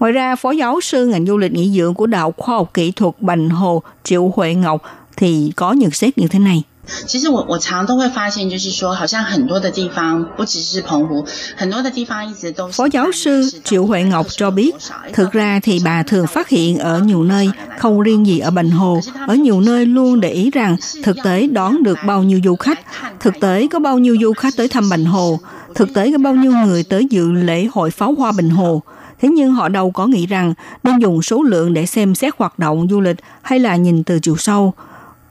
Ngoài ra, Phó giáo sư ngành du lịch nghỉ dưỡng của Đạo Khoa học Kỹ thuật Bành Hồ Triệu Huệ Ngọc thì có nhận xét như thế này. 其实我我常都会发现，就是说，好像很多的地方，不只是澎湖，很多的地方一直都是 Phó giáo sư Triệu Huệ Ngọc cho biết, thực ra thì bà thường phát hiện ở nhiều nơi, không riêng gì ở Bành Hồ, ở nhiều nơi luôn để ý rằng thực tế đón được bao nhiêu du khách, thực tế có bao nhiêu du khách tới thăm Bành Hồ, thực tế có bao nhiêu người tới dự lễ hội pháo hoa Bành Hồ. Thế nhưng họ đâu có nghĩ rằng nên dùng số lượng để xem xét hoạt động du lịch hay là nhìn từ chiều sâu.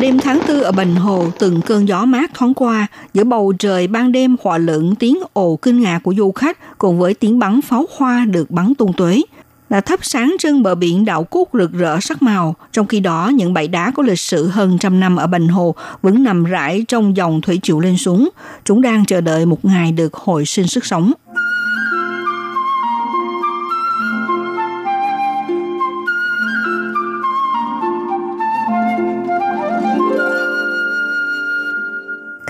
Đêm tháng tư ở Bình Hồ, từng cơn gió mát thoáng qua, giữa bầu trời ban đêm hòa lẫn tiếng ồ kinh ngạc của du khách cùng với tiếng bắn pháo hoa được bắn tung tuế. Là thắp sáng trên bờ biển đảo Cúc rực rỡ sắc màu, trong khi đó những bãi đá có lịch sử hơn trăm năm ở Bành Hồ vẫn nằm rải trong dòng thủy triều lên xuống. Chúng đang chờ đợi một ngày được hồi sinh sức sống.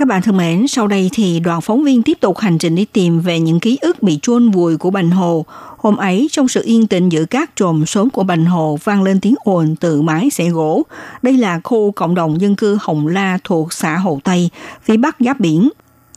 Các bạn thân mến, sau đây thì đoàn phóng viên tiếp tục hành trình đi tìm về những ký ức bị chôn vùi của Bành Hồ. Hôm ấy, trong sự yên tĩnh giữa các trồm xóm của Bành Hồ vang lên tiếng ồn từ mái xẻ gỗ. Đây là khu cộng đồng dân cư Hồng La thuộc xã Hồ Tây, phía bắc giáp biển.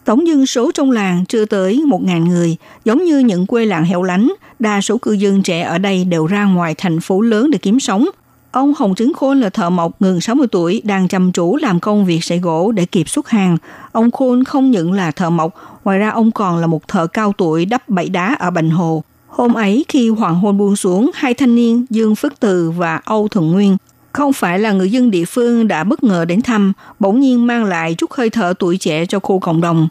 Tổng dân số trong làng chưa tới 1.000 người, giống như những quê làng hẻo lánh, đa số cư dân trẻ ở đây đều ra ngoài thành phố lớn để kiếm sống. Ông Hồng Trứng Khôn là thợ mộc ngừng 60 tuổi đang chăm chú làm công việc sợi gỗ để kịp xuất hàng. Ông Khôn không những là thợ mộc, ngoài ra ông còn là một thợ cao tuổi đắp bẫy đá ở Bành Hồ. Hôm ấy khi hoàng hôn buông xuống, hai thanh niên Dương Phước Từ và Âu Thuận Nguyên không phải là người dân địa phương đã bất ngờ đến thăm, bỗng nhiên mang lại chút hơi thở tuổi trẻ cho khu cộng đồng.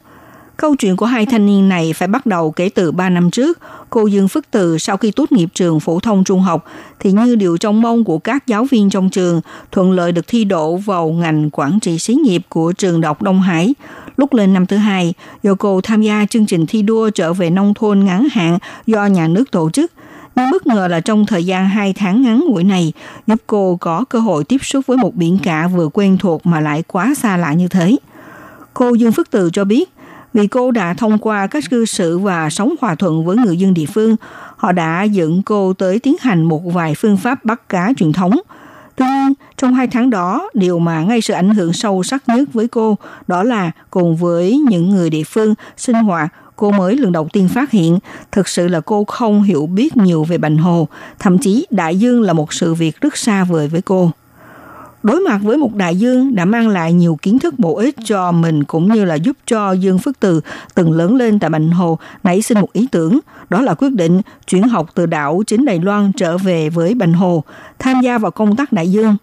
Câu chuyện của hai thanh niên này phải bắt đầu kể từ 3 năm trước. Cô Dương Phước Từ sau khi tốt nghiệp trường phổ thông trung học thì như điều trong mong của các giáo viên trong trường, thuận lợi được thi đỗ vào ngành quản trị xí nghiệp của trường đọc Đông Hải. Lúc lên năm thứ hai, do cô tham gia chương trình thi đua trở về nông thôn ngắn hạn do nhà nước tổ chức, nhưng bất ngờ là trong thời gian 2 tháng ngắn ngủi này, giúp cô có cơ hội tiếp xúc với một biển cả vừa quen thuộc mà lại quá xa lạ như thế. Cô Dương Phước Từ cho biết, vì cô đã thông qua các cư xử và sống hòa thuận với người dân địa phương, họ đã dẫn cô tới tiến hành một vài phương pháp bắt cá truyền thống. Tuy nhiên, trong hai tháng đó, điều mà ngay sự ảnh hưởng sâu sắc nhất với cô đó là cùng với những người địa phương sinh hoạt cô mới lần đầu tiên phát hiện thực sự là cô không hiểu biết nhiều về Bành Hồ, thậm chí đại dương là một sự việc rất xa vời với cô. Đối mặt với một đại dương đã mang lại nhiều kiến thức bổ ích cho mình cũng như là giúp cho Dương Phước Từ từng lớn lên tại Bành Hồ nảy sinh một ý tưởng, đó là quyết định chuyển học từ đảo chính Đài Loan trở về với Bành Hồ, tham gia vào công tác đại dương.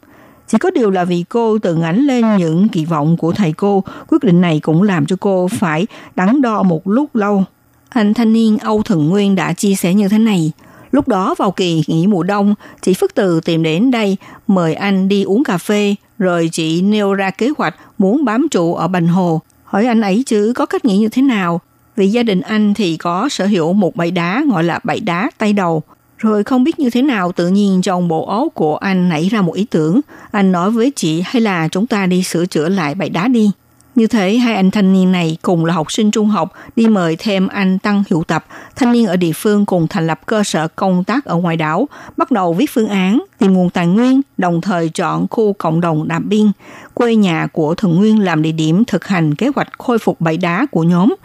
Chỉ có điều là vì cô từng ánh lên những kỳ vọng của thầy cô, quyết định này cũng làm cho cô phải đắn đo một lúc lâu. Anh thanh niên Âu Thần Nguyên đã chia sẻ như thế này. Lúc đó vào kỳ nghỉ mùa đông, chị Phước Từ tìm đến đây mời anh đi uống cà phê, rồi chị nêu ra kế hoạch muốn bám trụ ở Bành Hồ. Hỏi anh ấy chứ có cách nghĩ như thế nào? Vì gia đình anh thì có sở hữu một bãi đá gọi là bãi đá tay đầu. Rồi không biết như thế nào tự nhiên trong bộ óc của anh nảy ra một ý tưởng. Anh nói với chị hay là chúng ta đi sửa chữa lại bãi đá đi. Như thế, hai anh thanh niên này cùng là học sinh trung học đi mời thêm anh Tăng Hiệu Tập, thanh niên ở địa phương cùng thành lập cơ sở công tác ở ngoài đảo, bắt đầu viết phương án, tìm nguồn tài nguyên, đồng thời chọn khu cộng đồng Đàm Biên, quê nhà của Thần Nguyên làm địa điểm thực hành kế hoạch khôi phục bãi đá của nhóm.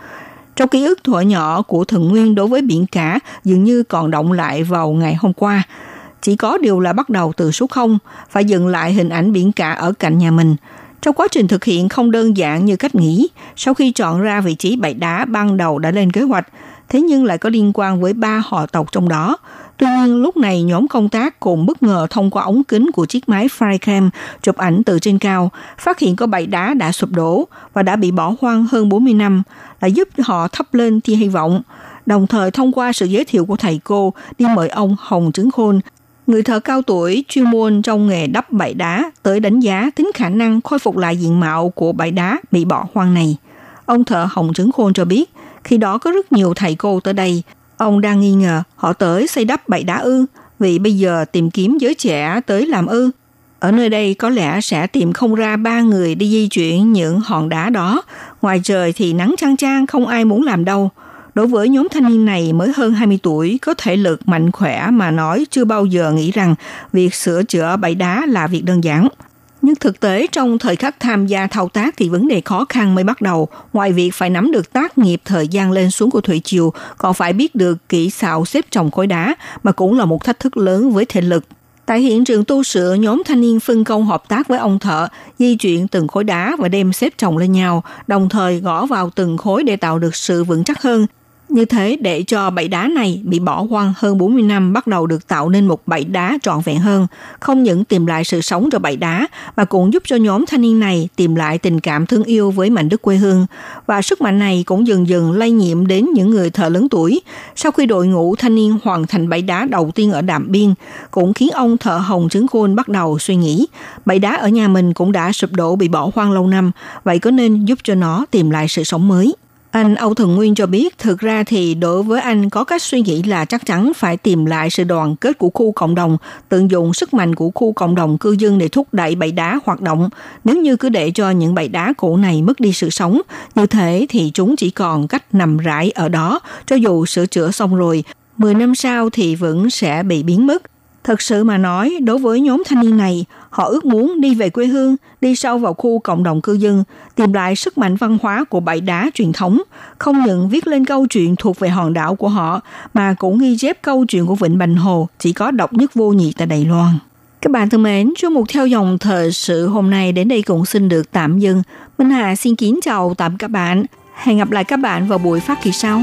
Trong ký ức thuở nhỏ của Thần Nguyên đối với biển cả dường như còn động lại vào ngày hôm qua. Chỉ có điều là bắt đầu từ số 0, phải dựng lại hình ảnh biển cả ở cạnh nhà mình – trong quá trình thực hiện không đơn giản như cách nghĩ, sau khi chọn ra vị trí bãi đá ban đầu đã lên kế hoạch, thế nhưng lại có liên quan với ba họ tộc trong đó. Tuy nhiên, lúc này nhóm công tác cùng bất ngờ thông qua ống kính của chiếc máy Flycam chụp ảnh từ trên cao, phát hiện có bãi đá đã sụp đổ và đã bị bỏ hoang hơn 40 năm, là giúp họ thắp lên tia hy vọng. Đồng thời thông qua sự giới thiệu của thầy cô đi mời ông Hồng Trứng Khôn người thợ cao tuổi chuyên môn trong nghề đắp bãi đá tới đánh giá tính khả năng khôi phục lại diện mạo của bãi đá bị bỏ hoang này. Ông thợ Hồng Trứng Khôn cho biết, khi đó có rất nhiều thầy cô tới đây. Ông đang nghi ngờ họ tới xây đắp bãi đá ư, vì bây giờ tìm kiếm giới trẻ tới làm ư. Ở nơi đây có lẽ sẽ tìm không ra ba người đi di chuyển những hòn đá đó. Ngoài trời thì nắng chang chang không ai muốn làm đâu. Đối với nhóm thanh niên này mới hơn 20 tuổi, có thể lực mạnh khỏe mà nói chưa bao giờ nghĩ rằng việc sửa chữa bãi đá là việc đơn giản. Nhưng thực tế trong thời khắc tham gia thao tác thì vấn đề khó khăn mới bắt đầu. Ngoài việc phải nắm được tác nghiệp thời gian lên xuống của thủy triều, còn phải biết được kỹ xảo xếp trồng khối đá, mà cũng là một thách thức lớn với thể lực. Tại hiện trường tu sửa, nhóm thanh niên phân công hợp tác với ông thợ, di chuyển từng khối đá và đem xếp chồng lên nhau, đồng thời gõ vào từng khối để tạo được sự vững chắc hơn. Như thế để cho bãi đá này bị bỏ hoang hơn 40 năm bắt đầu được tạo nên một bãi đá trọn vẹn hơn, không những tìm lại sự sống cho bãi đá mà cũng giúp cho nhóm thanh niên này tìm lại tình cảm thương yêu với mảnh đất quê hương. Và sức mạnh này cũng dần dần lây nhiễm đến những người thợ lớn tuổi. Sau khi đội ngũ thanh niên hoàn thành bãi đá đầu tiên ở Đạm Biên, cũng khiến ông thợ Hồng Trứng Khôn bắt đầu suy nghĩ, bãi đá ở nhà mình cũng đã sụp đổ bị bỏ hoang lâu năm, vậy có nên giúp cho nó tìm lại sự sống mới? Anh Âu Thần Nguyên cho biết, thực ra thì đối với anh có cách suy nghĩ là chắc chắn phải tìm lại sự đoàn kết của khu cộng đồng, tận dụng sức mạnh của khu cộng đồng cư dân để thúc đẩy bãi đá hoạt động. Nếu như cứ để cho những bãi đá cũ này mất đi sự sống, như thế thì chúng chỉ còn cách nằm rải ở đó, cho dù sửa chữa xong rồi, 10 năm sau thì vẫn sẽ bị biến mất. Thật sự mà nói, đối với nhóm thanh niên này, họ ước muốn đi về quê hương, đi sâu vào khu cộng đồng cư dân, tìm lại sức mạnh văn hóa của bãi đá truyền thống, không những viết lên câu chuyện thuộc về hòn đảo của họ, mà cũng ghi chép câu chuyện của Vịnh Bành Hồ chỉ có độc nhất vô nhị tại Đài Loan. Các bạn thân mến, trong một theo dòng thời sự hôm nay đến đây cũng xin được tạm dừng. Minh Hà xin kính chào tạm các bạn. Hẹn gặp lại các bạn vào buổi phát kỳ sau.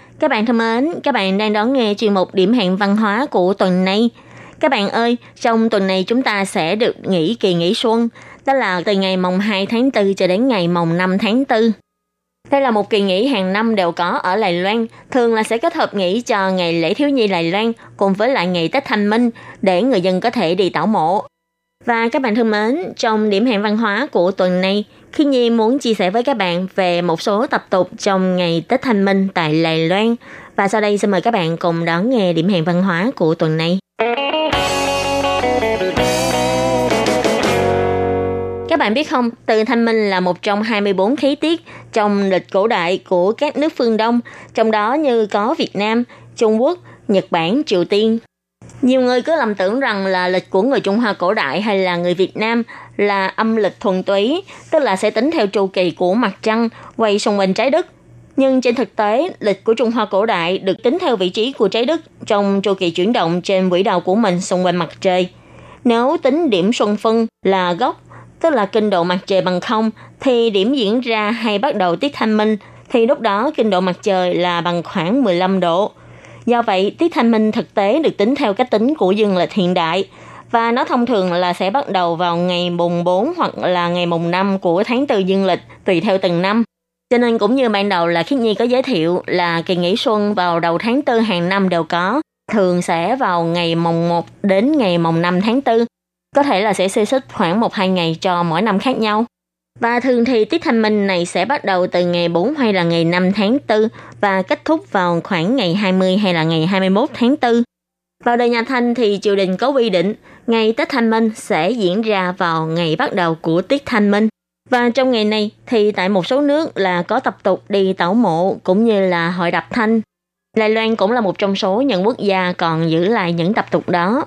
Các bạn thân mến, các bạn đang đón nghe chuyên mục điểm hẹn văn hóa của tuần này. Các bạn ơi, trong tuần này chúng ta sẽ được nghỉ kỳ nghỉ xuân, đó là từ ngày mồng 2 tháng 4 cho đến ngày mồng 5 tháng 4. Đây là một kỳ nghỉ hàng năm đều có ở Đài Loan, thường là sẽ kết hợp nghỉ cho ngày lễ thiếu nhi Đài Loan cùng với lại ngày Tết Thanh Minh để người dân có thể đi tảo mộ. Và các bạn thân mến, trong điểm hẹn văn hóa của tuần này, khi Nhi muốn chia sẻ với các bạn về một số tập tục trong ngày Tết Thanh Minh tại Lài Loan. Và sau đây xin mời các bạn cùng đón nghe điểm hẹn văn hóa của tuần này. Các bạn biết không, từ Thanh Minh là một trong 24 khí tiết trong lịch cổ đại của các nước phương Đông, trong đó như có Việt Nam, Trung Quốc, Nhật Bản, Triều Tiên. Nhiều người cứ lầm tưởng rằng là lịch của người Trung Hoa cổ đại hay là người Việt Nam là âm lịch thuần túy, tức là sẽ tính theo chu kỳ của mặt trăng quay xung quanh trái đất. Nhưng trên thực tế, lịch của Trung Hoa cổ đại được tính theo vị trí của trái đất trong chu kỳ chuyển động trên quỹ đạo của mình xung quanh mặt trời. Nếu tính điểm xuân phân là gốc tức là kinh độ mặt trời bằng không, thì điểm diễn ra hay bắt đầu tiết thanh minh, thì lúc đó kinh độ mặt trời là bằng khoảng 15 độ. Do vậy, tiết thanh minh thực tế được tính theo cách tính của dương lịch hiện đại, và nó thông thường là sẽ bắt đầu vào ngày mùng 4 hoặc là ngày mùng 5 của tháng tư dương lịch, tùy theo từng năm. Cho nên cũng như ban đầu là Khiết Nhi có giới thiệu là kỳ nghỉ xuân vào đầu tháng tư hàng năm đều có, thường sẽ vào ngày mùng 1 đến ngày mùng 5 tháng 4 có thể là sẽ xê xích khoảng 1-2 ngày cho mỗi năm khác nhau. Và thường thì tiết thanh minh này sẽ bắt đầu từ ngày 4 hay là ngày 5 tháng 4 và kết thúc vào khoảng ngày 20 hay là ngày 21 tháng 4. Vào đời nhà Thanh thì triều đình có quy định ngày Tết Thanh Minh sẽ diễn ra vào ngày bắt đầu của tiết Thanh Minh. Và trong ngày này thì tại một số nước là có tập tục đi tảo mộ cũng như là hội đập thanh. Đài Loan cũng là một trong số những quốc gia còn giữ lại những tập tục đó.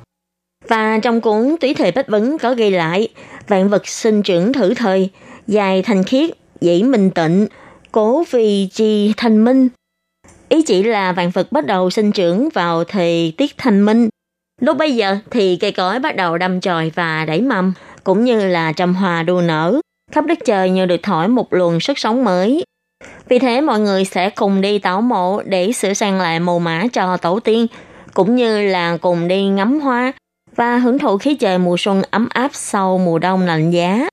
Và trong cuốn Túy thể Bách Vấn có ghi lại, vạn vật sinh trưởng thử thời, dài thành khiết, dĩ minh tịnh, cố vì chi thanh minh. Ý chỉ là vạn vật bắt đầu sinh trưởng vào thời tiết thanh minh. Lúc bây giờ thì cây cối bắt đầu đâm chồi và đẩy mầm, cũng như là trăm hoa đua nở. Khắp đất trời như được thổi một luồng sức sống mới. Vì thế mọi người sẽ cùng đi tảo mộ để sửa sang lại mồ mã cho tổ tiên, cũng như là cùng đi ngắm hoa, và hưởng thụ khí trời mùa xuân ấm áp sau mùa đông lạnh giá.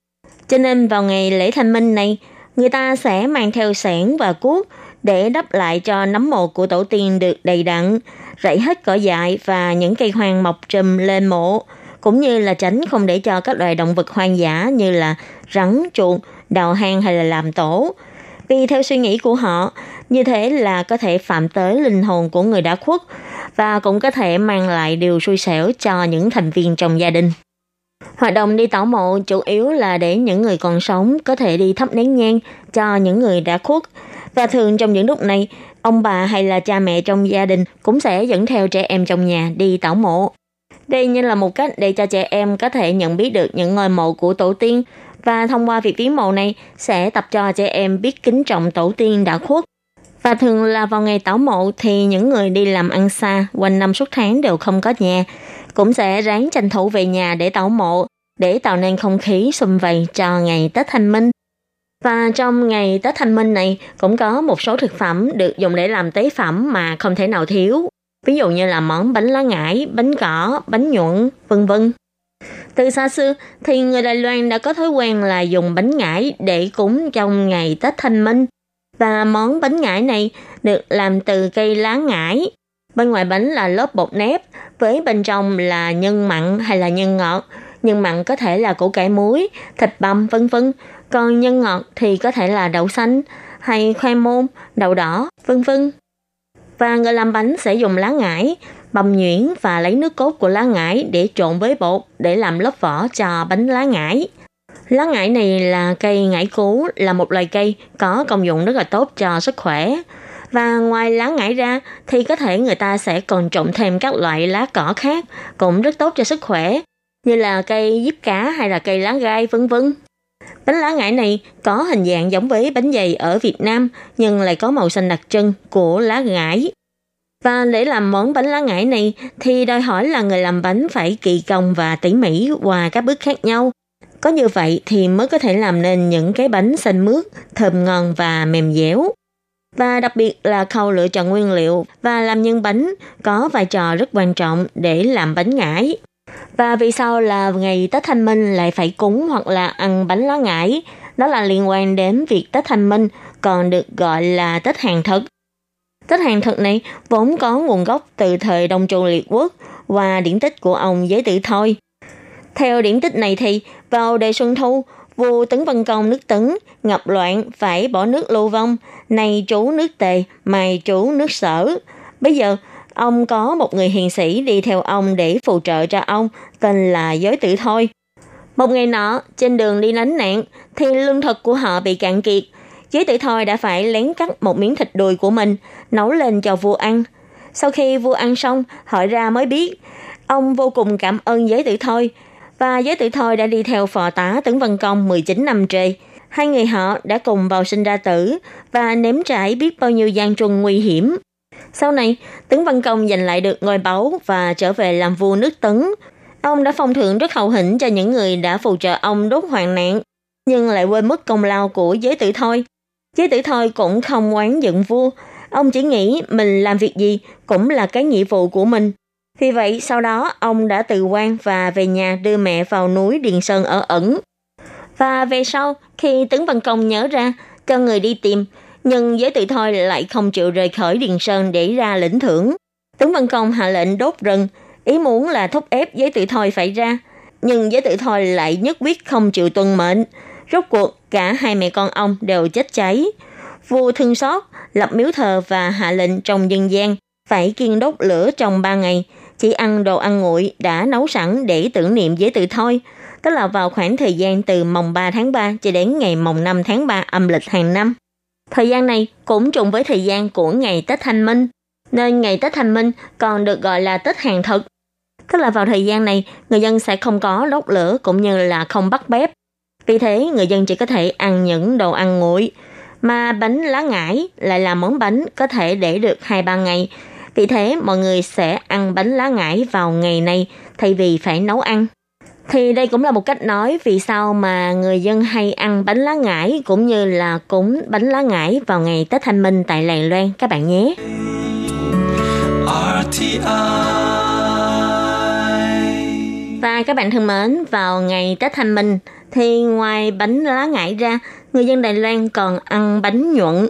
Cho nên vào ngày lễ thanh minh này, người ta sẽ mang theo sẻn và cuốc để đắp lại cho nấm mộ của tổ tiên được đầy đặn, rải hết cỏ dại và những cây hoang mọc trùm lên mộ, cũng như là tránh không để cho các loài động vật hoang dã như là rắn, chuột, đào hang hay là làm tổ. Vì theo suy nghĩ của họ, như thế là có thể phạm tới linh hồn của người đã khuất và cũng có thể mang lại điều xui xẻo cho những thành viên trong gia đình. Hoạt động đi tảo mộ chủ yếu là để những người còn sống có thể đi thắp nén nhang cho những người đã khuất. Và thường trong những lúc này, ông bà hay là cha mẹ trong gia đình cũng sẽ dẫn theo trẻ em trong nhà đi tảo mộ. Đây như là một cách để cho trẻ em có thể nhận biết được những ngôi mộ của tổ tiên và thông qua việc viếng mộ này sẽ tập cho trẻ em biết kính trọng tổ tiên đã khuất và thường là vào ngày tảo mộ thì những người đi làm ăn xa quanh năm suốt tháng đều không có nhà, cũng sẽ ráng tranh thủ về nhà để tảo mộ, để tạo nên không khí xung vầy cho ngày Tết Thanh Minh. Và trong ngày Tết Thanh Minh này cũng có một số thực phẩm được dùng để làm tế phẩm mà không thể nào thiếu. Ví dụ như là món bánh lá ngải, bánh cỏ, bánh nhuận, vân vân. Từ xa xưa thì người Đài Loan đã có thói quen là dùng bánh ngải để cúng trong ngày Tết Thanh Minh và món bánh ngải này được làm từ cây lá ngải. Bên ngoài bánh là lớp bột nếp, với bên trong là nhân mặn hay là nhân ngọt. Nhân mặn có thể là củ cải muối, thịt băm vân vân. Còn nhân ngọt thì có thể là đậu xanh hay khoai môn, đậu đỏ, vân vân. Và người làm bánh sẽ dùng lá ngải, băm nhuyễn và lấy nước cốt của lá ngải để trộn với bột để làm lớp vỏ cho bánh lá ngải. Lá ngải này là cây ngải cứu, là một loài cây có công dụng rất là tốt cho sức khỏe. Và ngoài lá ngải ra thì có thể người ta sẽ còn trộn thêm các loại lá cỏ khác cũng rất tốt cho sức khỏe như là cây diếp cá hay là cây lá gai vân vân. Bánh lá ngải này có hình dạng giống với bánh dày ở Việt Nam nhưng lại có màu xanh đặc trưng của lá ngải. Và để làm món bánh lá ngải này thì đòi hỏi là người làm bánh phải kỳ công và tỉ mỉ qua các bước khác nhau. Có như vậy thì mới có thể làm nên những cái bánh xanh mướt, thơm ngon và mềm dẻo. Và đặc biệt là khâu lựa chọn nguyên liệu và làm nhân bánh có vai trò rất quan trọng để làm bánh ngải. Và vì sao là ngày Tết Thanh Minh lại phải cúng hoặc là ăn bánh lá ngải? Đó là liên quan đến việc Tết Thanh Minh còn được gọi là Tết hàng thực. Tết hàng thực này vốn có nguồn gốc từ thời Đông Chu Liệt Quốc và điển tích của ông Giới Tử Thôi. Theo điển tích này thì vào đại Xuân Thu, vua Tấn Văn Công nước Tấn ngập loạn phải bỏ nước lưu vong, này chủ nước tề, mày chủ nước sở. Bây giờ, ông có một người hiền sĩ đi theo ông để phù trợ cho ông, tên là Giới Tử Thôi. Một ngày nọ, trên đường đi lánh nạn, thì lương thực của họ bị cạn kiệt. Giới Tử Thôi đã phải lén cắt một miếng thịt đùi của mình, nấu lên cho vua ăn. Sau khi vua ăn xong, hỏi ra mới biết, ông vô cùng cảm ơn Giới Tử Thôi, và Giới Tử Thôi đã đi theo phò tá Tấn Văn Công 19 năm trời. Hai người họ đã cùng vào sinh ra tử và nếm trải biết bao nhiêu gian truân nguy hiểm. Sau này, Tấn Văn Công giành lại được ngôi báu và trở về làm vua nước Tấn. Ông đã phong thưởng rất hậu hĩnh cho những người đã phù trợ ông đốt hoàng nạn, nhưng lại quên mất công lao của giới tử thôi. Giới tử thôi cũng không oán giận vua, ông chỉ nghĩ mình làm việc gì cũng là cái nghĩa vụ của mình. Vì vậy, sau đó ông đã từ quan và về nhà đưa mẹ vào núi Điền Sơn ở ẩn. Và về sau, khi Tấn Văn Công nhớ ra, cho người đi tìm, nhưng giới tự thôi lại không chịu rời khỏi Điền Sơn để ra lĩnh thưởng. Tấn Văn Công hạ lệnh đốt rừng, ý muốn là thúc ép giới tự thôi phải ra, nhưng giới tự thôi lại nhất quyết không chịu tuân mệnh. Rốt cuộc, cả hai mẹ con ông đều chết cháy. Vua thương xót, lập miếu thờ và hạ lệnh trong dân gian, phải kiên đốt lửa trong ba ngày, chỉ ăn đồ ăn nguội đã nấu sẵn để tưởng niệm giới tự thôi, tức là vào khoảng thời gian từ mồng 3 tháng 3 cho đến ngày mồng 5 tháng 3 âm lịch hàng năm. Thời gian này cũng trùng với thời gian của ngày Tết Thanh Minh, nên ngày Tết Thanh Minh còn được gọi là Tết hàng thực. Tức là vào thời gian này, người dân sẽ không có đốt lửa cũng như là không bắt bếp. Vì thế, người dân chỉ có thể ăn những đồ ăn nguội. Mà bánh lá ngải lại là món bánh có thể để được 2-3 ngày. Vì thế, mọi người sẽ ăn bánh lá ngải vào ngày này thay vì phải nấu ăn. Thì đây cũng là một cách nói vì sao mà người dân hay ăn bánh lá ngải cũng như là cúng bánh lá ngải vào ngày Tết Thanh Minh tại Làng Loan các bạn nhé. Và các bạn thân mến, vào ngày Tết Thanh Minh thì ngoài bánh lá ngải ra, người dân Đài Loan còn ăn bánh nhuận,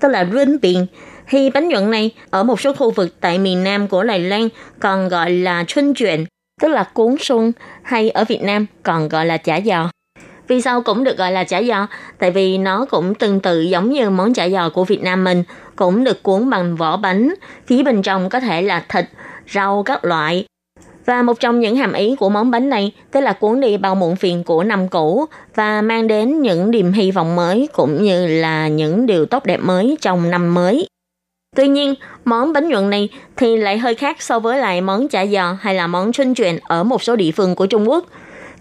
tức là rinh biển. Thì bánh nhuận này ở một số khu vực tại miền Nam của Đài Loan còn gọi là xuân chuyện, tức là cuốn xuân, hay ở Việt Nam còn gọi là chả giò. Vì sao cũng được gọi là chả giò? Tại vì nó cũng tương tự giống như món chả giò của Việt Nam mình, cũng được cuốn bằng vỏ bánh, phía bên trong có thể là thịt, rau các loại. Và một trong những hàm ý của món bánh này tức là cuốn đi bao muộn phiền của năm cũ và mang đến những niềm hy vọng mới cũng như là những điều tốt đẹp mới trong năm mới. Tuy nhiên, món bánh nhuận này thì lại hơi khác so với lại món chả giò hay là món 春 chuyện ở một số địa phương của Trung Quốc.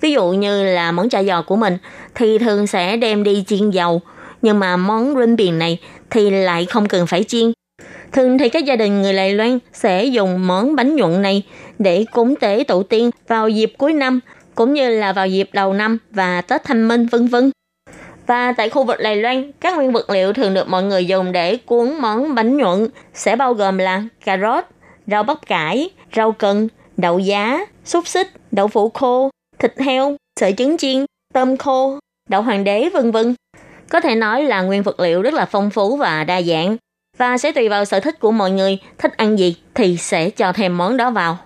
Ví dụ như là món chả giò của mình thì thường sẽ đem đi chiên dầu, nhưng mà món rinh biển này thì lại không cần phải chiên. Thường thì các gia đình người Đài Loan sẽ dùng món bánh nhuận này để cúng tế tổ tiên vào dịp cuối năm, cũng như là vào dịp đầu năm và Tết Thanh Minh vân vân. Và tại khu vực Đài Loan, các nguyên vật liệu thường được mọi người dùng để cuốn món bánh nhuận sẽ bao gồm là cà rốt, rau bắp cải, rau cần, đậu giá, xúc xích, đậu phụ khô, thịt heo, sợi trứng chiên, tôm khô, đậu hoàng đế vân vân. Có thể nói là nguyên vật liệu rất là phong phú và đa dạng và sẽ tùy vào sở thích của mọi người thích ăn gì thì sẽ cho thêm món đó vào.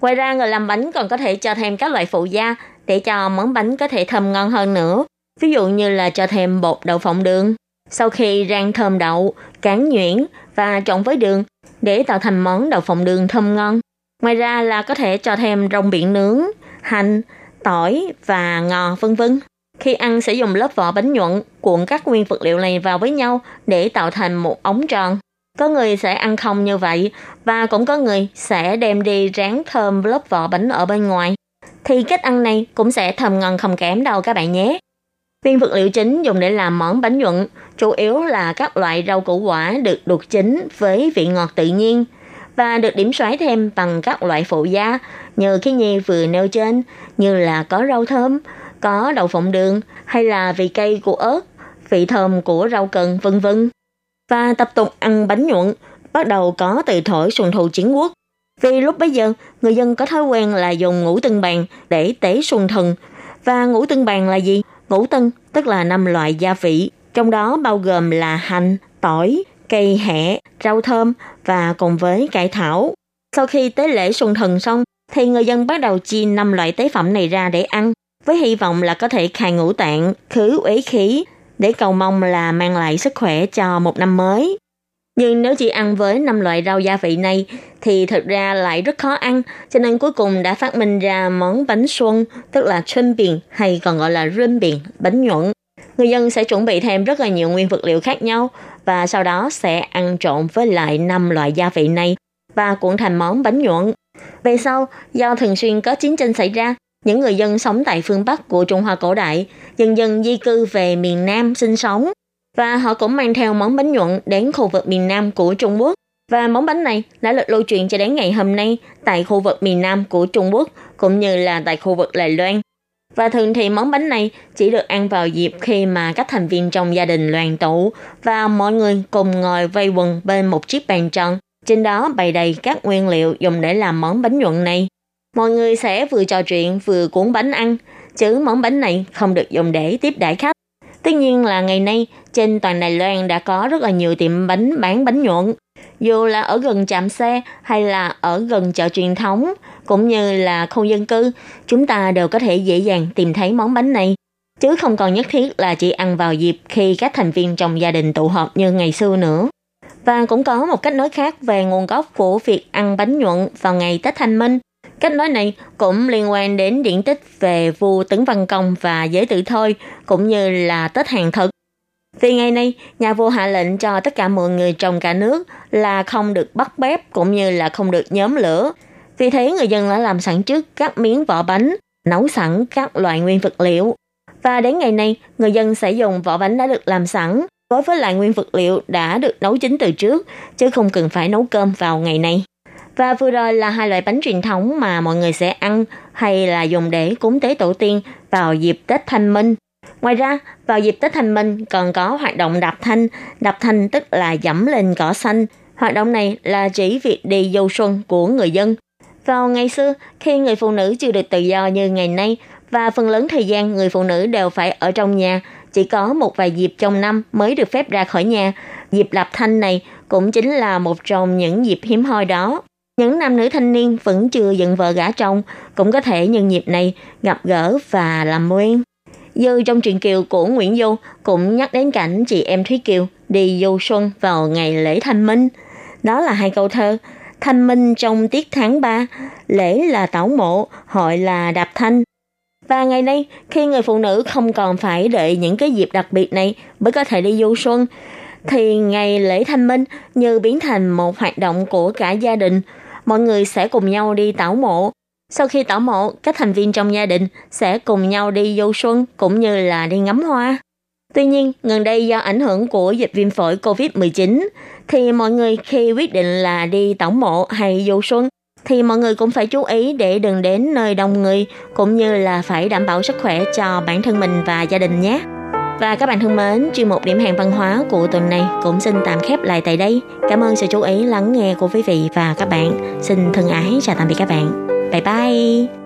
Ngoài ra người làm bánh còn có thể cho thêm các loại phụ gia để cho món bánh có thể thơm ngon hơn nữa. Ví dụ như là cho thêm bột đậu phộng đường. Sau khi rang thơm đậu, cán nhuyễn và trộn với đường để tạo thành món đậu phộng đường thơm ngon. Ngoài ra là có thể cho thêm rong biển nướng, hành, tỏi và ngò vân vân. Khi ăn sẽ dùng lớp vỏ bánh nhuận cuộn các nguyên vật liệu này vào với nhau để tạo thành một ống tròn. Có người sẽ ăn không như vậy và cũng có người sẽ đem đi rán thơm lớp vỏ bánh ở bên ngoài. Thì cách ăn này cũng sẽ thơm ngon không kém đâu các bạn nhé. Nguyên vật liệu chính dùng để làm món bánh nhuận chủ yếu là các loại rau củ quả được luộc chín với vị ngọt tự nhiên và được điểm xoáy thêm bằng các loại phụ gia như cái nhi vừa nêu trên như là có rau thơm, có đậu phộng đường hay là vị cay của ớt, vị thơm của rau cần vân vân. Và tập tục ăn bánh nhuận bắt đầu có từ thổi xuân thu chiến quốc. Vì lúc bấy giờ, người dân có thói quen là dùng ngũ tân bàn để tế xuân thần. Và ngũ tân bàn là gì? Ngũ tân tức là năm loại gia vị, trong đó bao gồm là hành, tỏi, cây hẹ, rau thơm và cùng với cải thảo. Sau khi tế lễ xuân thần xong, thì người dân bắt đầu chia năm loại tế phẩm này ra để ăn, với hy vọng là có thể khai ngũ tạng, khứ uế khí, để cầu mong là mang lại sức khỏe cho một năm mới. Nhưng nếu chỉ ăn với năm loại rau gia vị này thì thật ra lại rất khó ăn, cho nên cuối cùng đã phát minh ra món bánh xuân, tức là xuân biển hay còn gọi là rơm biển, bánh nhuận. Người dân sẽ chuẩn bị thêm rất là nhiều nguyên vật liệu khác nhau và sau đó sẽ ăn trộn với lại năm loại gia vị này và cuộn thành món bánh nhuận. Về sau, do thường xuyên có chiến tranh xảy ra, những người dân sống tại phương Bắc của Trung Hoa cổ đại dần dần di cư về miền Nam sinh sống và họ cũng mang theo món bánh nhuận đến khu vực miền Nam của Trung Quốc. Và món bánh này đã được lưu truyền cho đến ngày hôm nay tại khu vực miền Nam của Trung Quốc cũng như là tại khu vực Đài Loan. Và thường thì món bánh này chỉ được ăn vào dịp khi mà các thành viên trong gia đình đoàn tụ và mọi người cùng ngồi vây quần bên một chiếc bàn tròn. Trên đó bày đầy các nguyên liệu dùng để làm món bánh nhuận này. Mọi người sẽ vừa trò chuyện vừa cuốn bánh ăn, chứ món bánh này không được dùng để tiếp đãi khách. Tất nhiên là ngày nay trên toàn Đài Loan đã có rất là nhiều tiệm bánh bán bánh nhuận, dù là ở gần trạm xe hay là ở gần chợ truyền thống cũng như là khu dân cư, chúng ta đều có thể dễ dàng tìm thấy món bánh này, chứ không còn nhất thiết là chỉ ăn vào dịp khi các thành viên trong gia đình tụ họp như ngày xưa nữa. Và cũng có một cách nói khác về nguồn gốc của việc ăn bánh nhuận vào ngày Tết Thanh Minh. Cách nói này cũng liên quan đến điển tích về vua Tấn Văn Công và giới tử thôi, cũng như là Tết hàng thực. Vì ngày nay, nhà vua hạ lệnh cho tất cả mọi người trong cả nước là không được bắt bếp cũng như là không được nhóm lửa. Vì thế người dân đã làm sẵn trước các miếng vỏ bánh, nấu sẵn các loại nguyên vật liệu. Và đến ngày nay, người dân sẽ dùng vỏ bánh đã được làm sẵn đối với lại nguyên vật liệu đã được nấu chín từ trước, chứ không cần phải nấu cơm vào ngày này. Và vừa rồi là hai loại bánh truyền thống mà mọi người sẽ ăn hay là dùng để cúng tế tổ tiên vào dịp Tết Thanh Minh. Ngoài ra, vào dịp Tết Thanh Minh còn có hoạt động đạp thanh. Đạp thanh tức là dẫm lên cỏ xanh. Hoạt động này là chỉ việc đi dâu xuân của người dân. Vào ngày xưa, khi người phụ nữ chưa được tự do như ngày nay, và phần lớn thời gian người phụ nữ đều phải ở trong nhà, chỉ có một vài dịp trong năm mới được phép ra khỏi nhà. Dịp đạp thanh này cũng chính là một trong những dịp hiếm hoi đó. Những nam nữ thanh niên vẫn chưa dựng vợ gả chồng cũng có thể nhân dịp này gặp gỡ và làm quen dư trong truyện Kiều của Nguyễn Du cũng nhắc đến cảnh chị em Thúy Kiều đi du xuân vào ngày lễ Thanh Minh. Đó là hai câu thơ. Thanh Minh trong tiết tháng 3, lễ là tảo mộ, hội là đạp thanh. Và ngày nay, khi người phụ nữ không còn phải đợi những cái dịp đặc biệt này mới có thể đi du xuân, thì ngày lễ Thanh Minh như biến thành một hoạt động của cả gia đình. Mọi người sẽ cùng nhau đi tảo mộ, sau khi tảo mộ, các thành viên trong gia đình sẽ cùng nhau đi du xuân cũng như là đi ngắm hoa. Tuy nhiên, gần đây do ảnh hưởng của dịch viêm phổi COVID-19, thì mọi người khi quyết định là đi tảo mộ hay du xuân, thì mọi người cũng phải chú ý để đừng đến nơi đông người, cũng như là phải đảm bảo sức khỏe cho bản thân mình và gia đình nhé. Và các bạn thân mến, chuyên mục điểm hẹn văn hóa của tuần này cũng xin tạm khép lại tại đây. Cảm ơn sự chú ý lắng nghe của quý vị và các bạn. Xin thân ái chào tạm biệt các bạn. Bye bye.